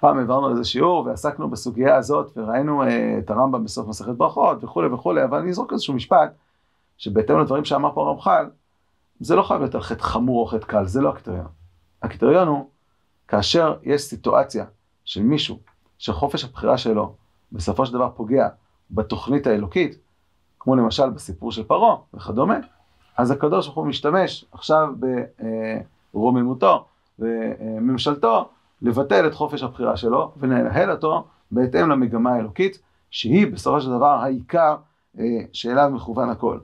פעם העברנו איזה שיעור ועסקנו בסוגיה הזאת וראינו אה, את הרמב"ם בסוף מסכת ברכות וכולי וכולי, אבל אני אזרוק איזשהו משפט שבהתאם לדברים שאמר פה הרמח"ל, זה לא חייב להיות על חטא חמור או חטא קל, זה לא הקריטריון. הקריטריון הוא כאשר יש סיטואציה של מישהו שחופש הבחירה שלו בסופו של דבר פוגע בתוכנית האלוקית, כמו למשל בסיפור של פרעה וכדומה, אז הקדוש ברוך הוא משתמש עכשיו ברוממותו וממשלתו לבטל את חופש הבחירה שלו ולנהל אותו בהתאם למגמה האלוקית, שהיא בסופו של דבר העיקר אה, שאליו מכוון הכל.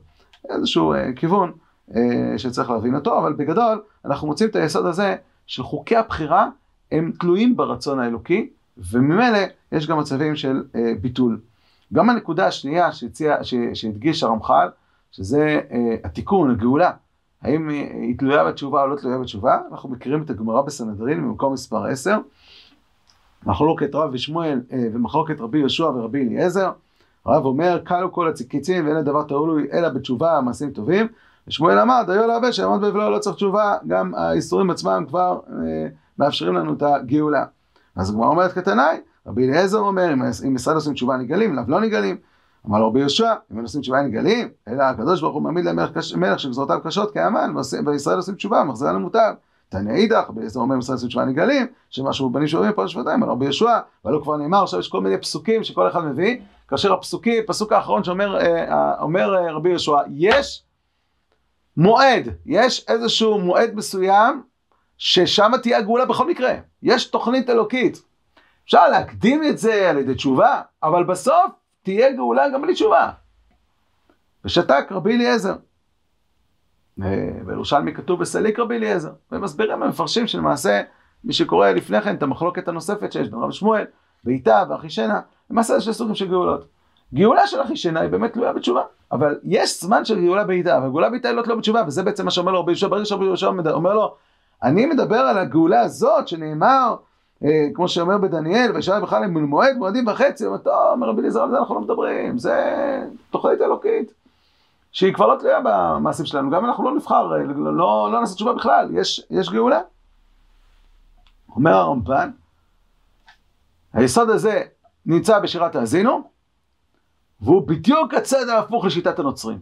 איזשהו אה, כיוון אה, שצריך להבין אותו, אבל בגדול אנחנו מוצאים את היסוד הזה של חוקי הבחירה הם תלויים ברצון האלוקי, וממילא יש גם מצבים של ביטול. גם הנקודה השנייה שהציע, שהדגיש הרמח"ל, שזה התיקון, הגאולה, האם היא תלויה בתשובה או לא תלויה בתשובה? אנחנו מכירים את הגמרא בסנהדרין במקום מספר 10, מחלוקת רב ושמואל ומחלוקת רבי יהושע ורבי אליעזר. הרב אומר, קלו כל הציקיצים ואין לדבר תלוי אלא בתשובה, מעשים טובים. ושמואל אמר, דיו לעבד שיעמוד בבלו לא צריך תשובה, גם האיסורים עצמם כבר אה, מאפשרים לנו את הגאולה. אז הגמרא אומרת כתנאי, רבי אליעזר אומר, אם ישראל עושים תשובה נגלים, לאו לא נגלים. אמר לו רבי יהושע, אם הם עושים תשובה נגלים, אלא הקדוש ברוך הוא מעמיד להם מלך שגזרותיו קשות כאמן, וישראל עושים תשובה, מחזיר לנו מותר. תניא אידך, רבי אומר ישראל עושים תשובה נגלים, שמשהו בנים שאומרים פה לשפתיים, אמר רבי יהושע, הוא כבר נאמר, עכשיו יש כל מיני פסוקים שכל אחד מביא, כאשר הפסוקים, פסוק האחרון שאומר אה, אומר אה, רבי יהושע, יש מועד, יש איזשהו מועד מסוים ששם תהיה הגאולה בכל מקרה. יש תוכנית אלוקית. אפשר להקדים את זה על ידי תשובה, אבל בסוף תהיה גאולה גם בלי תשובה. ושתק רבי אליעזר. אה, בירושלמי כתוב וסליק רבי אליעזר. ומסבירים המפרשים שלמעשה מי שקורא לפני כן את המחלוקת הנוספת שיש בין רב שמואל ואיתה ואחישנה, למעשה יש שני סוגים של גאולות. גאולה של אחישנה היא באמת תלויה בתשובה. אבל יש זמן של גאולה בעיטה, אבל גאולה בעיטה היא לא תלויה בתשובה, וזה בעצם מה שאומר לו רבי יהושע, ברגע שרבי יהושע אומר לו, אני מדבר על הגאולה הזאת שנאמר, כמו שאומר בדניאל, וישאל בכלל עם מועד, מועדים וחצי, הוא אומר, טוב, אומר רבי אליעזר, על זה אנחנו לא מדברים, זה תוכנית אלוקית, שהיא כבר לא תלויה במעשים שלנו, גם אם אנחנו לא נבחר, לא, לא, לא נעשה תשובה בכלל, יש, יש גאולה. אומר הרמב"ן, היסוד הזה נמצא בשירת האזינו, והוא בדיוק הצד ההפוך לשיטת הנוצרים.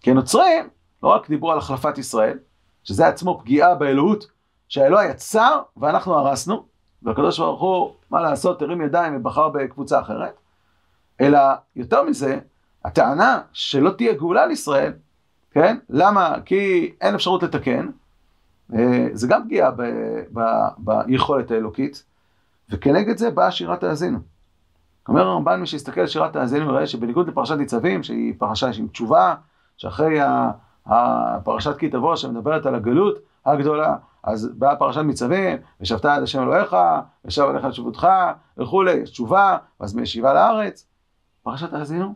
כי הנוצרים לא רק דיברו על החלפת ישראל, שזה עצמו פגיעה באלוהות, שהאלוה יצר ואנחנו הרסנו, והקדוש ברוך הוא, מה לעשות, הרים ידיים ובחר בקבוצה אחרת, אלא יותר מזה, הטענה שלא תהיה גאולה לישראל, כן? למה? כי אין אפשרות לתקן, אה, זה גם פגיעה ב, ב, ביכולת האלוקית, וכנגד זה באה שירת האזינו. אומר הרמב"ן, מי שיסתכל על שירת האזינו יראה שבניגוד לפרשת ניצבים, שהיא פרשה עם תשובה, שאחרי הפרשת כי תבוא שמדברת על הגלות הגדולה, אז באה פרשת ניצבים, ושבת עד השם אלוהיך, ושב עליך לשבותך, וכולי, יש תשובה, ואז מישיבה לארץ. פרשת האזינו,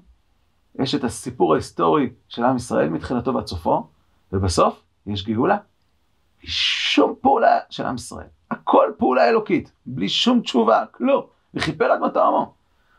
יש את הסיפור ההיסטורי של עם ישראל מתחילתו ועד סופו, ובסוף יש גאולה. שום פעולה של עם ישראל. הכל פעולה אלוקית, בלי שום תשובה, כלום. וכיפר עד מטה עמו.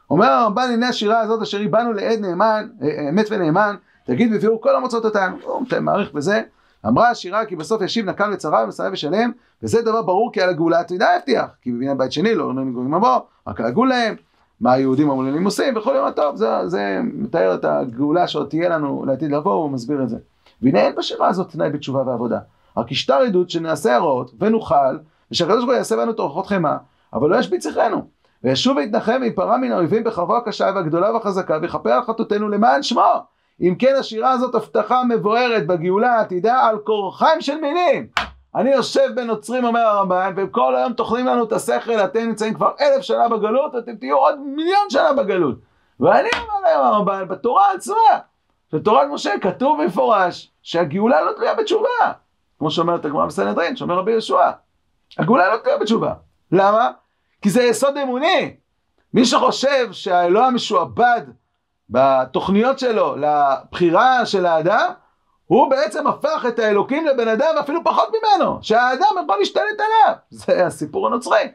אומר הרמב"ן, הנה השירה הזאת אשר היא באנו לעד נאמן, אה, אה, אמת ונאמן, תגיד בביאור כל המוצאות אותנו. הוא מעריך בזה. אמרה השירה כי בסוף ישיב נקם לצרה ומסרב ושלם, וזה דבר ברור כי על הגאולה עתידה הבטיח. כי בבניין בית שני לא נגועים גויים מבוא, רק על להם, מה היהודים המוללים עושים וכולי, מה טוב, זה, זה מתאר את הגאולה שעוד תהיה לנו לעתיד לבוא, הוא מסביר את זה. והנה אין בשירה הזאת תנאי בתשובה ועבודה. רק השטר עדות שנעשה הרעות ונוכל, ושהקדוש ברוך הוא יעשה בנו את אורחות חמא, אבל לא ישבית זכרנו. וישוב ויתנחם ויפרע מן האויבים בחרבו הקשה והגדולה והחזקה ויכפר על חטאותינו למען שמו. אם כן השירה הזאת הבטחה מבוארת בגאולה העתידה על כורחיים של מינים. אני יושב בנוצרים אומר הרמב"ן וכל היום טוחנים לנו את השכל אתם נמצאים כבר אלף שנה בגלות אתם תהיו עוד מיליון שנה בגלות. ואני אומר להם הרמב"ן בתורה עצמה בתורת משה כתוב במפורש שהגאולה לא תלויה בתשובה. כמו שאומרת הגמרא בסנהדרין, שאומר רבי יהושע. הגאולה לא תלויה בתשובה. למה? כי זה יסוד אמוני. מי שחושב שהאלוה המשועבד בתוכניות שלו לבחירה של האדם, הוא בעצם הפך את האלוקים לבן אדם אפילו פחות ממנו, שהאדם יכול להשתלט עליו. זה הסיפור הנוצרי.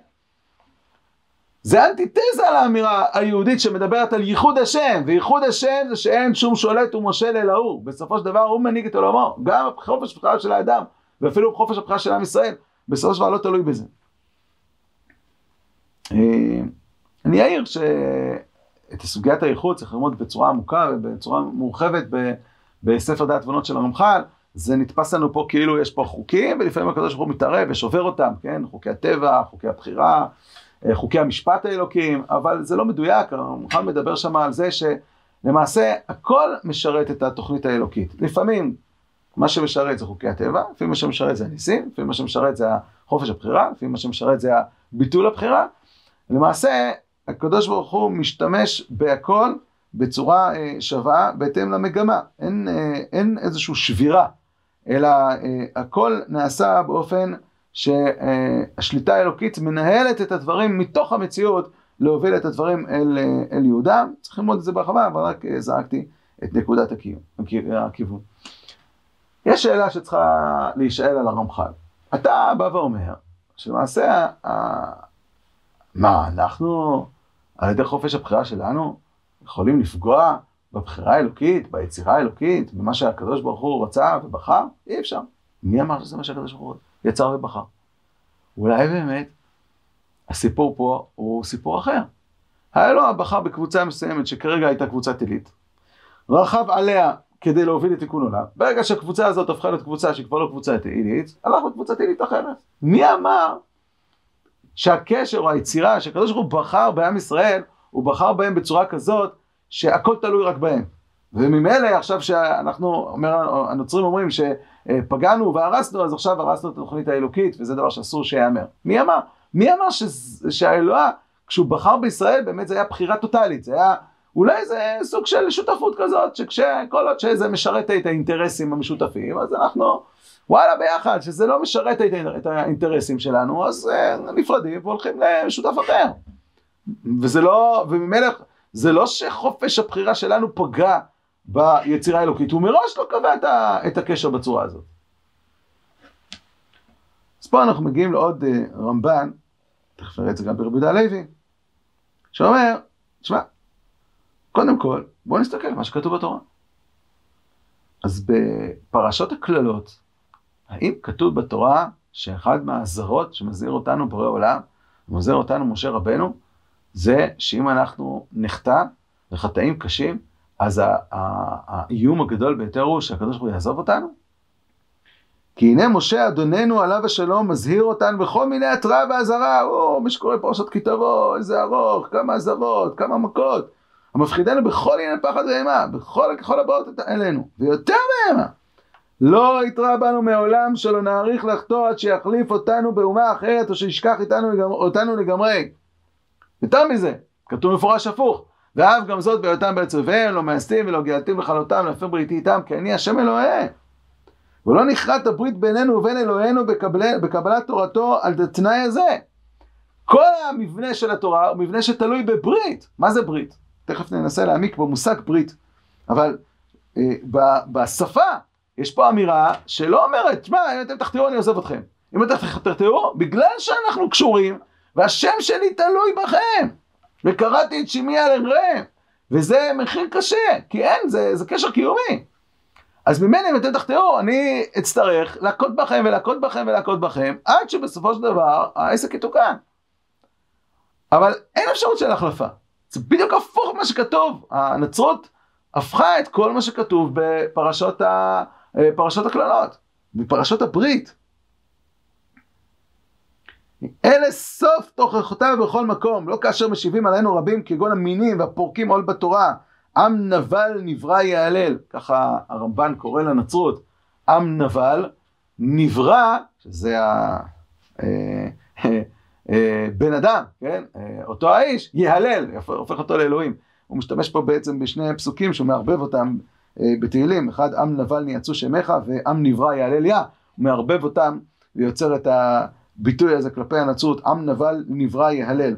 זה אנטיתזה לאמירה היהודית שמדברת על ייחוד השם, וייחוד השם זה שאין שום שולט ומושל אלא הוא. בסופו של דבר הוא מנהיג את עולמו, גם חופש הבחירה של האדם, ואפילו חופש הבחירה של עם ישראל, בסופו של דבר לא תלוי בזה. אה, אני אעיר שאת סוגיית הייחוד צריך ללמוד בצורה עמוקה ובצורה מורחבת בספר דעת תבונות של הרמח"ל. זה נתפס לנו פה כאילו יש פה חוקים, ולפעמים הקדוש ברוך הוא מתערב ושובר אותם, כן? חוקי הטבע, חוקי הבחירה, אה, חוקי המשפט האלוקים, אבל זה לא מדויק, הרמח"ל מדבר שם על זה שלמעשה הכל משרת את התוכנית האלוקית. לפעמים מה שמשרת זה חוקי הטבע, לפעמים מה שמשרת זה הניסים, לפעמים מה שמשרת זה חופש הבחירה, לפעמים מה שמשרת זה ביטול הבחירה. למעשה, הקדוש ברוך הוא משתמש בהכל בצורה אה, שווה בהתאם למגמה. אין, אה, אין איזושהי שבירה, אלא אה, הכל נעשה באופן שהשליטה האלוקית מנהלת את הדברים מתוך המציאות להוביל את הדברים אל, אל יהודה. צריך ללמוד את זה בהרחבה, אבל רק זרקתי את נקודת הכיוון. יש שאלה שצריכה להישאל על הרמח"ל. אתה בא ואומר שלמעשה, מה, אנחנו, על ידי חופש הבחירה שלנו, יכולים לפגוע בבחירה האלוקית, ביצירה האלוקית, במה שהקדוש ברוך הוא רצה ובחר? אי אפשר. מי אמר שזה מה שהקדוש ברוך הוא יצר ובחר? אולי באמת הסיפור פה הוא סיפור אחר. האלוה בחר בקבוצה מסוימת שכרגע הייתה קבוצת עילית, רכב עליה כדי להוביל לתיקון עולם. ברגע שהקבוצה הזאת הפכה להיות קבוצה שהיא כבר לא קבוצה עילית, הלך בקבוצה עילית אחרת. מי אמר שהקשר או היצירה שהקדוש ברוך הוא בחר בעם ישראל, הוא בחר בהם בצורה כזאת שהכל תלוי רק בהם. וממילא עכשיו שאנחנו, אומר, הנוצרים אומרים שפגענו והרסנו, אז עכשיו הרסנו את התוכנית האלוקית, וזה דבר שאסור שייאמר. מי אמר? מי אמר שהאלוה, כשהוא בחר בישראל, באמת זה היה בחירה טוטאלית, זה היה אולי זה סוג של שותפות כזאת, שכל עוד שזה משרת את האינטרסים המשותפים, אז אנחנו, וואלה ביחד, שזה לא משרת את האינטרסים שלנו, אז uh, נפרדים והולכים לשותף אחר. וזה לא, וממילא, זה לא שחופש הבחירה שלנו פגע ביצירה האלוקית, הוא מראש לא קבע את, ה, את הקשר בצורה הזאת. אז פה אנחנו מגיעים לעוד uh, רמב"ן, תכף נראה את זה גם ברבי יהודה הלוי, שאומר, תשמע, קודם כל, בואו נסתכל על מה שכתוב בתורה. אז בפרשות הקללות, האם כתוב בתורה שאחד מהאזהרות שמזהיר אותנו בורא עולם, ומזהיר אותנו משה רבנו, זה שאם אנחנו נחטא וחטאים קשים, אז האיום הגדול ביותר הוא שהקדוש ברוך הוא יעזוב אותנו? כי הנה משה אדוננו עליו השלום מזהיר אותנו בכל מיני התראה ואזהרה, או מי שקורא פרשת כי תבוא, איזה ארוך, כמה אזהרות, כמה מכות. המפחידנו בכל עניין פחד ואימה, בכל ככל הבאות אלינו, ויותר מאימה. לא יתרע בנו מעולם שלא נאריך לחטוא עד שיחליף אותנו באומה אחרת או שישכח איתנו, אותנו לגמרי. יותר מזה, כתוב מפורש הפוך. ואף גם זאת בהיותם אויביהם, לא מאסתים ולא גאלתים לכלותם, להפר בריתי איתם, כי אני השם אלוהיהם. ולא נכרת הברית בינינו ובין אלוהינו בקבל, בקבלת תורתו על התנאי הזה. כל המבנה של התורה הוא מבנה שתלוי בברית. מה זה ברית? תכף ננסה להעמיק במושג ברית. אבל אה, בשפה יש פה אמירה שלא אומרת, שמע, אם אתם תחתירו אני עוזב אתכם. אם אתם תחתירו, בגלל שאנחנו קשורים, והשם שלי תלוי בכם. וקראתי את שמי על אמריהם. וזה מחיר קשה, כי אין, זה, זה קשר קיומי. אז ממני אם אתם תחתרו, אני אצטרך להכות בכם ולהכות בכם ולהכות בכם, עד שבסופו של דבר העסק יתוקן. אבל אין אפשרות של החלפה. זה בדיוק הפוך ממה שכתוב. הנצרות הפכה את כל מה שכתוב בפרשות ה... פרשות הקללות, בפרשות הברית. אלה סוף תוכחותיו בכל מקום, לא כאשר משיבים עלינו רבים כגון המינים והפורקים עול בתורה. עם נבל נברא יהלל, ככה הרמב"ן קורא לנצרות, עם נבל נברא, שזה ה... אה, אה, אה, בן אדם, כן, אותו האיש, יהלל, הופך אותו לאלוהים. הוא משתמש פה בעצם בשני פסוקים שהוא מערבב אותם בתהילים, אחד עם נבל ניעצו שמך ועם נברא יהלל יה, הוא מערבב אותם ויוצר את הביטוי הזה כלפי הנצרות, עם נבל נברא יהלל,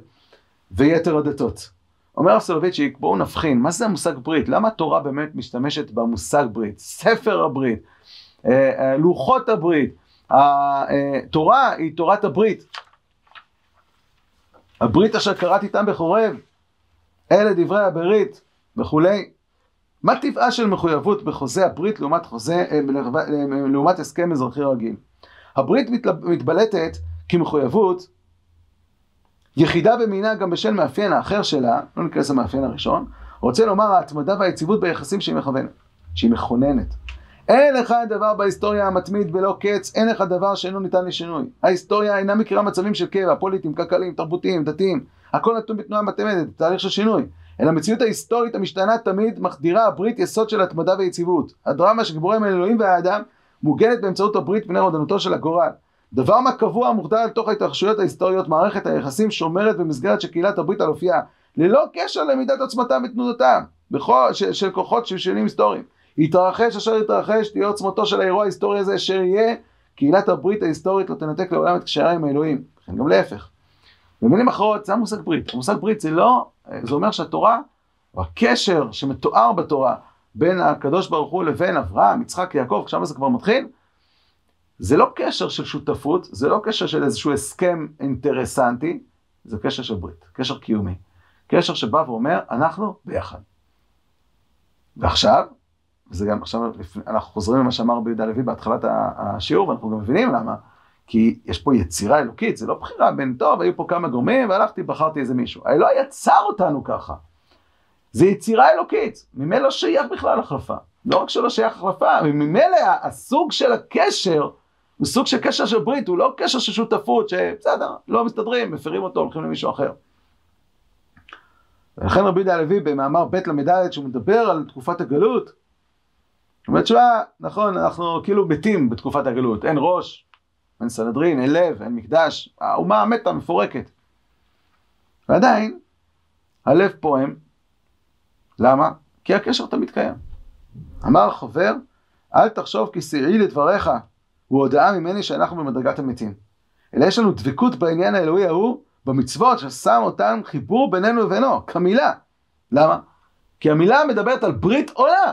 ויתר הדתות. אומר סולובייצ'יק, בואו נבחין, מה זה המושג ברית? למה התורה באמת משתמשת במושג ברית? ספר הברית, אה, אה, לוחות הברית, התורה היא תורת הברית. הברית אשר קראתי איתם בחורב, אלה דברי הברית וכולי. מה טבעה של מחויבות בחוזה הברית לעומת, חוזה, אה, לעומת הסכם אזרחי רגיל? הברית מתבלטת כמחויבות יחידה במינה גם בשל מאפיין האחר שלה, לא ניכנס למאפיין הראשון, רוצה לומר ההתמדה והיציבות ביחסים שהיא מכוונת, שהיא מכוננת. אין לך דבר בהיסטוריה המתמיד בלא קץ, אין לך דבר שאינו ניתן לשינוי. ההיסטוריה אינה מכירה מצבים של קבע, פוליטיים, כלכליים, תרבותיים, דתיים. הכל נתון בתנועה מתמדת, תהליך של שינוי. אלא המציאות ההיסטורית המשתנה תמיד מחדירה הברית יסוד של התמדה ויציבות. הדרמה שגיבורים אל אלוהים והאדם מוגנת באמצעות הברית פני רודנותו של הגורל. דבר מה קבוע מוחדל לתוך ההתרחשויות ההיסטוריות, מערכת היחסים שומרת במסגרת של קהילת הברית על אופייה, ללא קשר למידת עוצמתם ותנודתם, בכל, של, של כוחות של שנים היסטוריים. יתרחש אשר יתרחש, תהיה עוצמתו של האירוע ההיסטורי הזה, אשר יהיה, קהילת הברית ההיסטורית לא תנתק לעולם את קשריה עם האלוהים. גם להפך. במילים אחרות, זה המושג ברית. המושג ברית זה לא, זה אומר שהתורה, או הקשר שמתואר בתורה בין הקדוש ברוך הוא לבין אברהם, יצחק, יעקב, שם זה כבר מתחיל, זה לא קשר של שותפות, זה לא קשר של איזשהו הסכם אינטרסנטי, זה קשר של ברית, קשר קיומי. קשר שבא ואומר, אנחנו ביחד. ועכשיו, וזה גם עכשיו, אנחנו חוזרים למה שאמר ביהודה לוי בהתחלת השיעור, ואנחנו גם מבינים למה. כי יש פה יצירה אלוקית, זה לא בחירה בין טוב, היו פה כמה גורמים, והלכתי, בחרתי איזה מישהו. האלוה יצר אותנו ככה. זה יצירה אלוקית, ממילא לא שייך בכלל החלפה. לא רק שלא שייך החלפה, ממילא הסוג של הקשר הוא סוג של קשר של ברית, הוא לא קשר של שותפות, שבסדר, לא מסתדרים, מפרים אותו, הולכים למישהו אחר. ולכן רבי יהודה הלוי במאמר ב' ל"ד, שהוא מדבר על תקופת הגלות, הוא אומר, תשמע, נכון, אנחנו כאילו מתים בתקופת הגלות, אין ראש, אין סנהדרין, אין לב, אין מקדש, האומה מתה, מפורקת. ועדיין, הלב פועם, למה? כי הקשר תמיד קיים. אמר חבר, אל תחשוב כי סעי לדבריך, הוא הודעה ממני שאנחנו במדרגת המתים. אלא יש לנו דבקות בעניין האלוהי ההוא, במצוות ששם אותם חיבור בינינו לבינו, כמילה. למה? כי המילה מדברת על ברית עולם.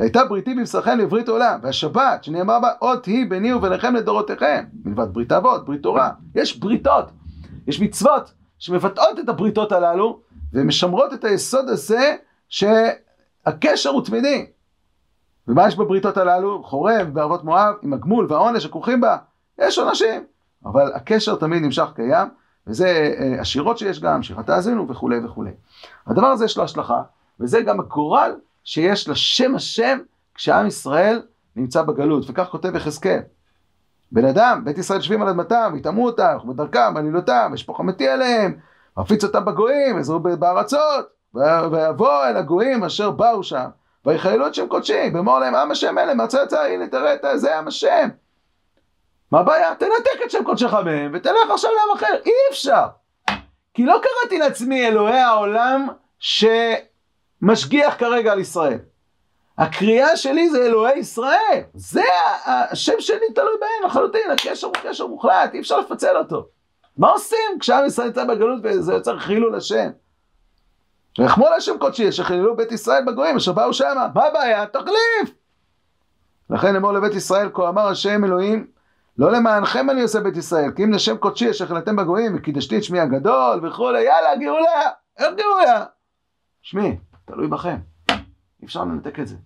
והייתה בריתי בבשרכם לברית עולם, והשבת שנאמר בה אות היא ביני וביניכם לדורותיכם, מלבד ברית אבות, ברית תורה. יש בריתות, יש מצוות שמבטאות את הבריתות הללו, ומשמרות את היסוד הזה שהקשר הוא תמידי. ומה יש בבריתות הללו? חורב, בערבות מואב, עם הגמול והעונש הכרוכים בה. יש עונשים, אבל הקשר תמיד נמשך קיים, וזה אה, השירות שיש גם, שירת האזינו וכולי וכולי. הדבר הזה יש לו השלכה, וזה גם הגורל שיש לשם השם כשעם ישראל נמצא בגלות, וכך כותב יחזקאל. בן אדם, בית ישראל יושבים על אדמתם, יטמאו אותם, ילכו בדרכם, בעלילותם, יש פה חמתי עליהם, מפיץ אותם בגויים, יזרו בארצות, ויבוא אל הגויים אשר באו שם, ויחללו את שם קודשי, ואמור להם עם השם אלה, מארצה יצא, הנה תראה זה עם השם. מה הבעיה? תנתק את שם קודשך מהם, ותלך עכשיו לעם אחר. אי אפשר. כי לא קראתי לעצמי אלוהי העולם שמשגיח כרגע על ישראל. הקריאה שלי זה אלוהי ישראל. זה השם שלי תלוי בהם לחלוטין, הקשר הוא קשר מוחלט, אי אפשר לפצל אותו. מה עושים כשעם ישראל נמצא בגלות וזה יוצר חילול השם? ויחמו על השם קודשי, שחיללו בית ישראל בגויים, אשר באו שמה. מה הבעיה? תחליף! לכן אמור לבית ישראל, כה אמר השם אלוהים, לא למענכם אני עושה בית ישראל, כי אם לשם קודשי אשר חיללתם בגויים, וקידשתי את שמי הגדול וכולי, יאללה, גאולה! איך גאולה? שמי, תלוי בכם. אי אפשר לנתק את זה.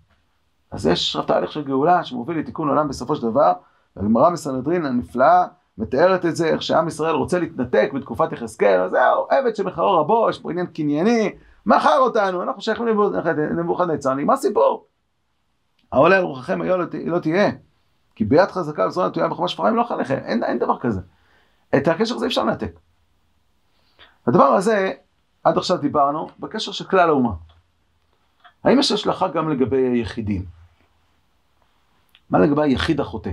אז יש תהליך של גאולה שמוביל לתיקון עולם בסופו של דבר, והגמרא בסנהדרין הנפלאה מתארת את זה, איך שעם ישראל רוצה להתנתק בתקופת יחזקאל, אז זהו, עבד שמחרו רבו, יש פה עניין קנייני, מכר אותנו, אנחנו שייכים לנבוכדנצר, מה הסיפור? העולה על רוחכם היה לא, לא תהיה, כי ביד חזקה וזרוע נטויה בחומש שפריים לא לכם, אין, אין דבר כזה. את הקשר הזה אפשר לנתק. הדבר הזה, עד עכשיו דיברנו, בקשר של כלל האומה. האם יש השלכה גם לגבי היחידים? מה לגבי היחיד החוטא?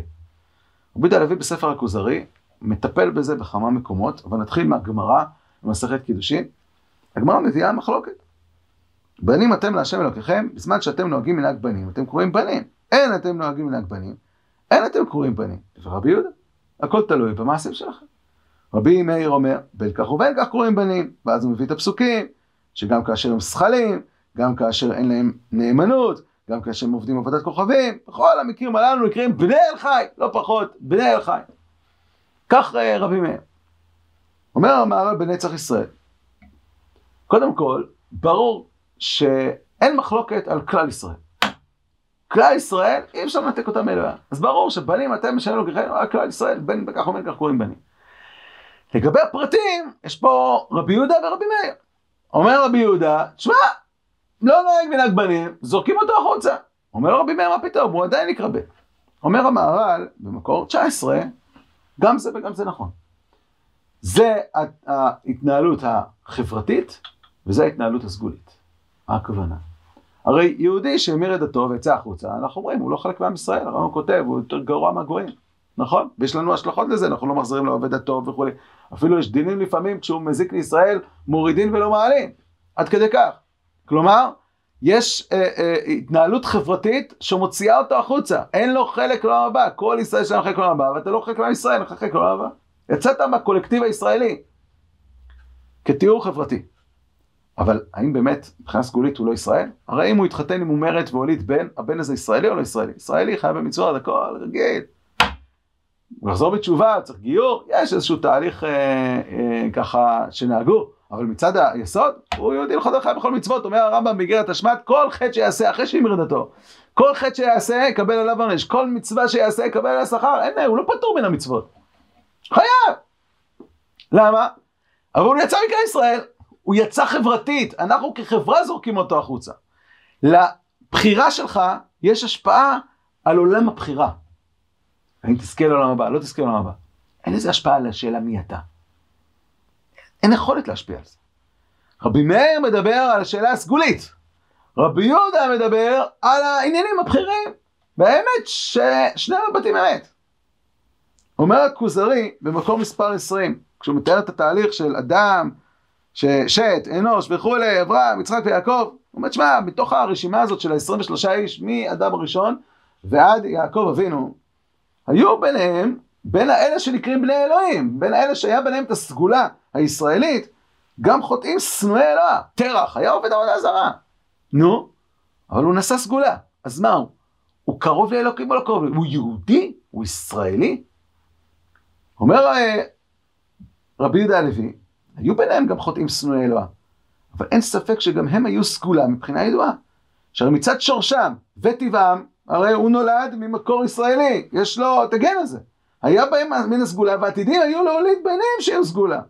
רבי הלוי בספר הכוזרי מטפל בזה בכמה מקומות, אבל נתחיל מהגמרא במסכת קידושין. הגמרא מביאה מחלוקת. בנים אתם להשם אלוקיכם, בזמן שאתם נוהגים מנהג בנים, אתם קוראים בנים. אין אתם נוהגים מנהג בנים, אין אתם קוראים בנים. ורבי יהודה, הכל תלוי במעשים שלכם. רבי מאיר אומר, בין כך ובין כך קוראים בנים, ואז הוא מביא את הפסוקים, שגם כאשר הם שכלים, גם כאשר אין להם נאמנות, גם כאשר הם עובדים עבודת כוכבים, בכל המקרים הללו נקראים בני אל חי, לא פחות, בני אל חי. כך אה, רבי מאיר. אומר המהר"ל בנצח ישראל, קודם כל, ברור שאין מחלוקת על כלל ישראל. כלל ישראל, אי אפשר לנתק אותם מאלוהים. אז ברור שבנים אתם משנים לו ככם, כלל ישראל, בין בכך ובין כך קוראים בנים. לגבי הפרטים, יש פה רבי יהודה ורבי מאיר. אומר רבי יהודה, תשמע, לא נוהג מנהג בנים, זורקים אותו החוצה. אומר רבי מאיר, מה פתאום, הוא עדיין נקרא בן. אומר המהר"ל, במקור 19, גם זה וגם זה נכון. זה ההתנהלות החברתית, וזה ההתנהלות הסגולית. מה הכוונה? הרי יהודי שהמיר את דתו ויצא החוצה, אנחנו אומרים, הוא לא חלק מעם ישראל, הרמב"ם כותב, הוא יותר גרוע מהגויים, נכון? ויש לנו השלכות לזה, אנחנו לא מחזירים לעובד הטוב וכולי. אפילו יש דינים לפעמים, כשהוא מזיק לישראל, מורידין ולא מעלין. עד כדי כך. כלומר, יש אה, אה, התנהלות חברתית שמוציאה אותו החוצה. אין לו חלק לעולם הבא. כל ישראל שלנו חלק לעולם הבא, ואתה לא חלק לעם ישראל, אין לך חלק לעולם הבא. יצאת מהקולקטיב הישראלי. כתיאור חברתי. אבל האם באמת מבחינה סגולית הוא לא ישראל? הרי אם הוא התחתן עם מומרת והוליד בן, הבן הזה ישראלי או לא ישראלי? ישראלי, חייב במצוות, הכל רגיל. הוא יחזור בתשובה, צריך גיור, יש איזשהו תהליך אה, אה, ככה שנהגו, אבל מצד היסוד, הוא יהודי לכל דרך בכל מצוות, אומר הרמב"ם באיגרת השמט, כל חטא שיעשה אחרי שהמיר דתו, כל חטא שיעשה יקבל עליו עונש, כל מצווה שיעשה יקבל עליו שכר, אין, הוא לא פטור מן המצוות. חייב! למה? אבל הוא יצא מכלל ישראל, הוא יצא חברתית, אנחנו כחברה זורקים אותו החוצה. לבחירה שלך יש השפעה על עולם הבחירה. האם תזכה לעולם הבא, לא תזכה לעולם הבא. אין לזה השפעה על השאלה מי אתה. אין יכולת להשפיע על זה. רבי מאיר מדבר על השאלה הסגולית. רבי יהודה מדבר על העניינים הבכירים. והאמת ששני המבטים אמת. אומר הכוזרי במקום מספר 20, כשהוא מתאר את התהליך של אדם, ששת, אנוש וכולי, אברהם, יצחק ויעקב, הוא אומר, שמע, מתוך הרשימה הזאת של ה-23 איש, מאדם הראשון ועד יעקב אבינו, היו ביניהם, בין האלה שנקראים בני אלוהים, בין האלה שהיה ביניהם את הסגולה הישראלית, גם חוטאים שנואי אלוה, תרח, היה עובד עבודה זרה. נו, אבל הוא נשא סגולה, אז מה הוא? הוא קרוב לאלוקים או לא קרוב? הוא יהודי? הוא ישראלי? אומר אה, רבי יהודה הלוי, היו ביניהם גם חוטאים שנואי אלוה, אבל אין ספק שגם הם היו סגולה מבחינה ידועה. שהרי מצד שורשם וטבעם, הרי הוא נולד ממקור ישראלי, יש לו את הגן הזה. היה בהם מן הסגולה, ועתידים היו להוליד ביניהם שיהיו סגולה.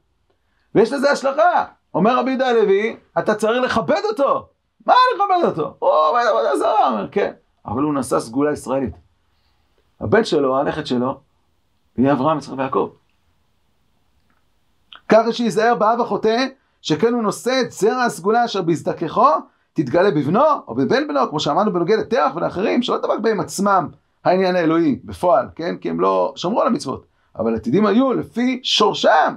ויש לזה השלכה. אומר רבי יהודה הלוי, אתה צריך לכבד אותו. מה לכבד אותו? הוא עובד עבודה זרה, אומר, כן. אבל הוא נשא סגולה ישראלית. הבן שלו, הנכד שלו, יהיה אברהם, יצחק ויעקב. ככה שייזהר באב החוטא, שכן הוא נושא את זרע הסגולה אשר בהזדככו, תתגלה בבנו או בבן בנו, כמו שאמרנו בנוגע לתרח ולאחרים, שלא דבק בהם עצמם העניין האלוהי בפועל, כן? כי הם לא שמרו על המצוות. אבל עתידים היו לפי שורשם,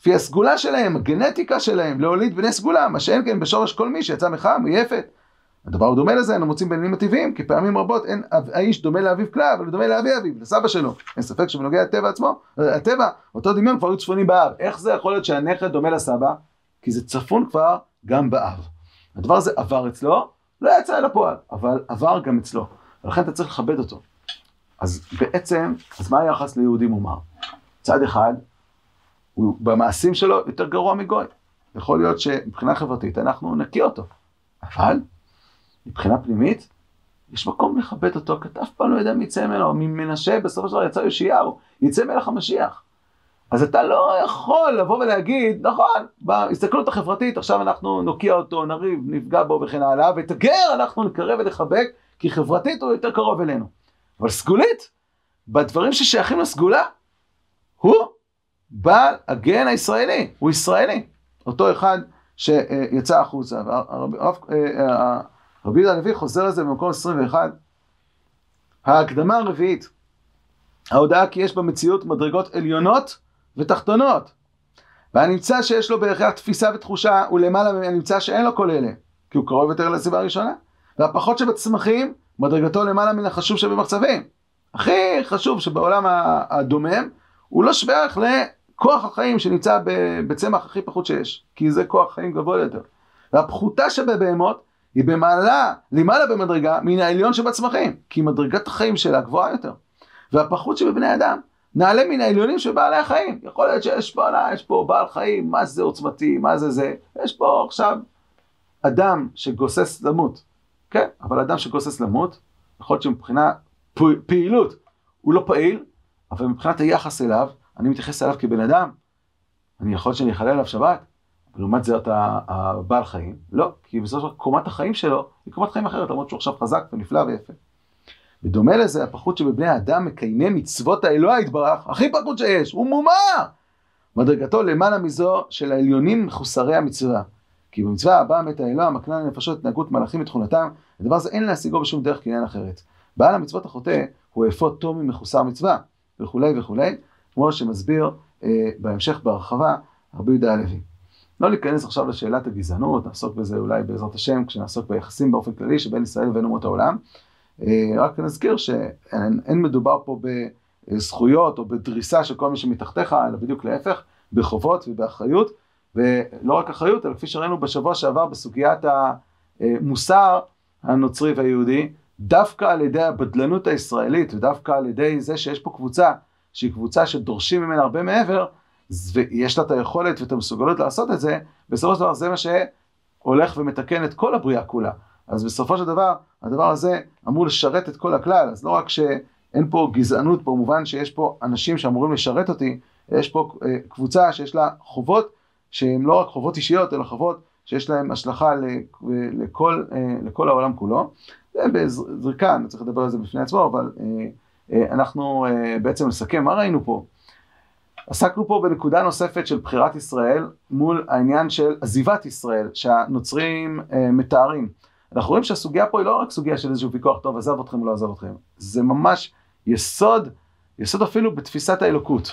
לפי הסגולה שלהם, הגנטיקה שלהם, להוליד בני סגולה, מה שאין כן בשורש כל מי שיצא מחם, מיפת. הדבר הוא דומה לזה, אנו מוצאים בעניינים הטבעיים, כי פעמים רבות אין האיש דומה לאביו כלל, אבל דומה לאבי אביו, לסבא שלו. אין ספק שבנוגע לטבע עצמו, הטבע, אותו דמיון כבר היו צפונים באב. איך זה יכול להיות שהנכד דומה לסבא? כי זה צפון כבר גם באב. הדבר הזה עבר אצלו, לא יצא אל הפועל, אבל עבר גם אצלו. ולכן אתה צריך לכבד אותו. אז בעצם, אז מה היחס ליהודי מומר? צד אחד, הוא במעשים שלו יותר גרוע מגוי. יכול להיות שמבחינה חברתית אנחנו נקיא אותו. אבל מבחינה פנימית, יש מקום לכבד אותו, כי אתה אף פעם לא יודע מי יצא ממנו, ממנשה בסופו של דבר יצא יאשיהו, יצא מלך המשיח. אז אתה לא יכול לבוא ולהגיד, נכון, בהסתכלות החברתית עכשיו אנחנו נוקיע אותו, נריב, נפגע בו וכן הלאה, ואת הגר אנחנו נקרב ולחבק, כי חברתית הוא יותר קרוב אלינו. אבל סגולית, בדברים ששייכים לסגולה, הוא בעל הגן הישראלי, הוא ישראלי. אותו אחד שיצא החוצה. רבי יהודה הלוי חוזר לזה במקום 21. ההקדמה הרביעית, ההודעה כי יש במציאות מדרגות עליונות ותחתונות. והנמצא שיש לו בהכרח תפיסה ותחושה הוא למעלה מהנמצא שאין לו כל אלה. כי הוא קרוב יותר לסביבה הראשונה. והפחות שבצמחים, מדרגתו למעלה מן החשוב שבמחצבים. הכי חשוב שבעולם הדומם, הוא לא שווה ערך לכוח החיים שנמצא בצמח הכי פחות שיש, כי זה כוח חיים גבוה יותר. והפחותה שבבהמות היא במעלה, למעלה במדרגה, מן העליון שבצמחים, כי מדרגת החיים שלה גבוהה יותר. והפחות שבבני אדם, נעלה מן העליונים של בעלי החיים. יכול להיות שיש פה, יש פה בעל חיים, מה זה עוצמתי, מה זה זה. יש פה עכשיו אדם שגוסס למות, כן, אבל אדם שגוסס למות, יכול להיות שמבחינה פעילות הוא לא פעיל, אבל מבחינת היחס אליו, אני מתייחס אליו כבן אדם, אני יכול להיות שאני אחלל עליו שבת, לעומת זאת הבעל חיים, לא, כי בסופו של דבר קומת החיים שלו היא קומת חיים אחרת, למרות שהוא עכשיו חזק ונפלא ויפה. בדומה לזה, הפחות שבבני האדם מקיימי מצוות האלוה יתברך, הכי פחות שיש, הוא מומר! מדרגתו למעלה מזו של העליונים מחוסרי המצווה. כי במצווה הבאה מת האלוה מקנה לנפשות התנהגות מלאכים ותכונתם, הדבר הזה אין להשיגו בשום דרך קניין אחרת. בעל המצוות החוטא הוא אפוד תומי מחוסר מצווה, וכולי וכולי, כמו שמסביר אה, בהמשך בהרחבה רבי יהודה הלוי. לא ניכנס עכשיו לשאלת הגזענות, נעסוק בזה אולי בעזרת השם, כשנעסוק ביחסים באופן כללי שבין ישראל לבין אומות העולם. אה, רק נזכיר שאין מדובר פה בזכויות או בדריסה של כל מי שמתחתיך, אלא בדיוק להפך, בחובות ובאחריות, ולא רק אחריות, אלא כפי שראינו בשבוע שעבר בסוגיית המוסר הנוצרי והיהודי, דווקא על ידי הבדלנות הישראלית ודווקא על ידי זה שיש פה קבוצה שהיא קבוצה שדורשים ממנה הרבה מעבר, ויש לה את היכולת ואת המסוגלות לעשות את זה, בסופו של דבר זה מה שהולך ומתקן את כל הבריאה כולה. אז בסופו של דבר, הדבר הזה אמור לשרת את כל הכלל, אז לא רק שאין פה גזענות במובן שיש פה אנשים שאמורים לשרת אותי, יש פה אה, קבוצה שיש לה חובות שהן לא רק חובות אישיות, אלא חובות שיש להן השלכה לכל, אה, לכל העולם כולו. זה בזריקה, אני צריך לדבר על זה בפני עצמו, אבל אה, אנחנו בעצם נסכם, מה ראינו פה? עסקנו פה בנקודה נוספת של בחירת ישראל מול העניין של עזיבת ישראל שהנוצרים אה, מתארים. אנחנו רואים שהסוגיה פה היא לא רק סוגיה של איזשהו ויכוח טוב עזב אתכם או לא עזב אתכם, זה ממש יסוד, יסוד אפילו בתפיסת האלוקות.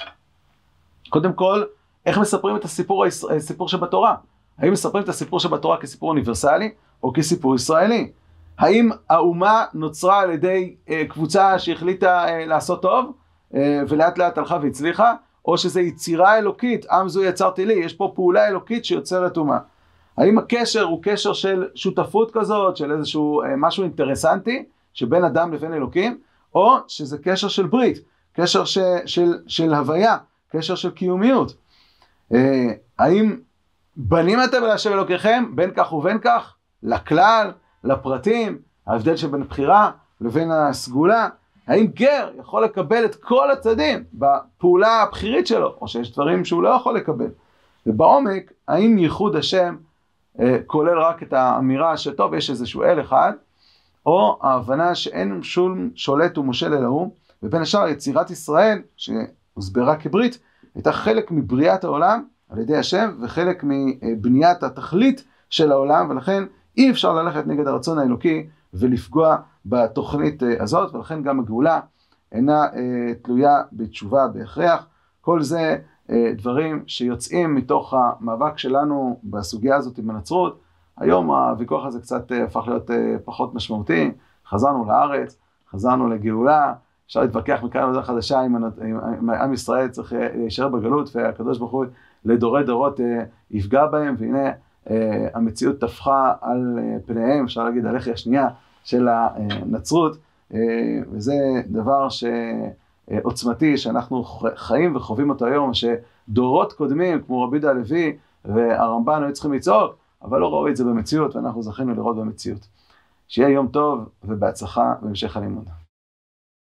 קודם כל, איך מספרים את הסיפור, הסיפור שבתורה? האם מספרים את הסיפור שבתורה כסיפור אוניברסלי או כסיפור ישראלי? האם האומה נוצרה על ידי אה, קבוצה שהחליטה אה, לעשות טוב אה, ולאט לאט הלכה והצליחה? או שזו יצירה אלוקית, עם זו יצרתי לי, יש פה פעולה אלוקית שיוצרת אומה. האם הקשר הוא קשר של שותפות כזאת, של איזשהו אה, משהו אינטרסנטי, שבין אדם לבין אלוקים, או שזה קשר של ברית, קשר ש, של, של הוויה, קשר של קיומיות. אה, האם בנים אתם להשם אלוקיכם, בין כך ובין כך, לכלל, לפרטים, ההבדל שבין בחירה לבין הסגולה, האם גר יכול לקבל את כל הצדדים בפעולה הבכירית שלו, או שיש דברים שהוא לא יכול לקבל. ובעומק, האם ייחוד השם אה, כולל רק את האמירה שטוב, יש איזשהו אל אחד, או ההבנה שאין שום שולט ומושל אלא הוא, ובין השאר יצירת ישראל, שהוסברה כברית, הייתה חלק מבריאת העולם על ידי השם, וחלק מבניית התכלית של העולם, ולכן אי אפשר ללכת נגד הרצון האלוקי ולפגוע בתוכנית אה, הזאת, ולכן גם הגאולה אינה אה, תלויה בתשובה בהכרח. כל זה אה, דברים שיוצאים מתוך המאבק שלנו בסוגיה הזאת עם הנצרות. היום הוויכוח הזה קצת הפך להיות פחות משמעותי, חזרנו לארץ, חזרנו לגאולה, אפשר להתווכח מכאן לדרך חדשה אם, אם עם ישראל צריך להישאר בגלות והקדוש ברוך הוא לדורי דורות יפגע בהם, והנה המציאות טפחה על פניהם, אפשר להגיד הלחי השנייה של הנצרות, אה, וזה דבר שעוצמתי, שאנחנו חיים וחווים אותו היום, שדורות קודמים, כמו רבי יהודה הלוי והרמב"ן, היו צריכים לצעוק, אבל לא ראו את זה במציאות, ואנחנו זכינו לראות במציאות. שיהיה יום טוב ובהצלחה בהמשך הלימוד.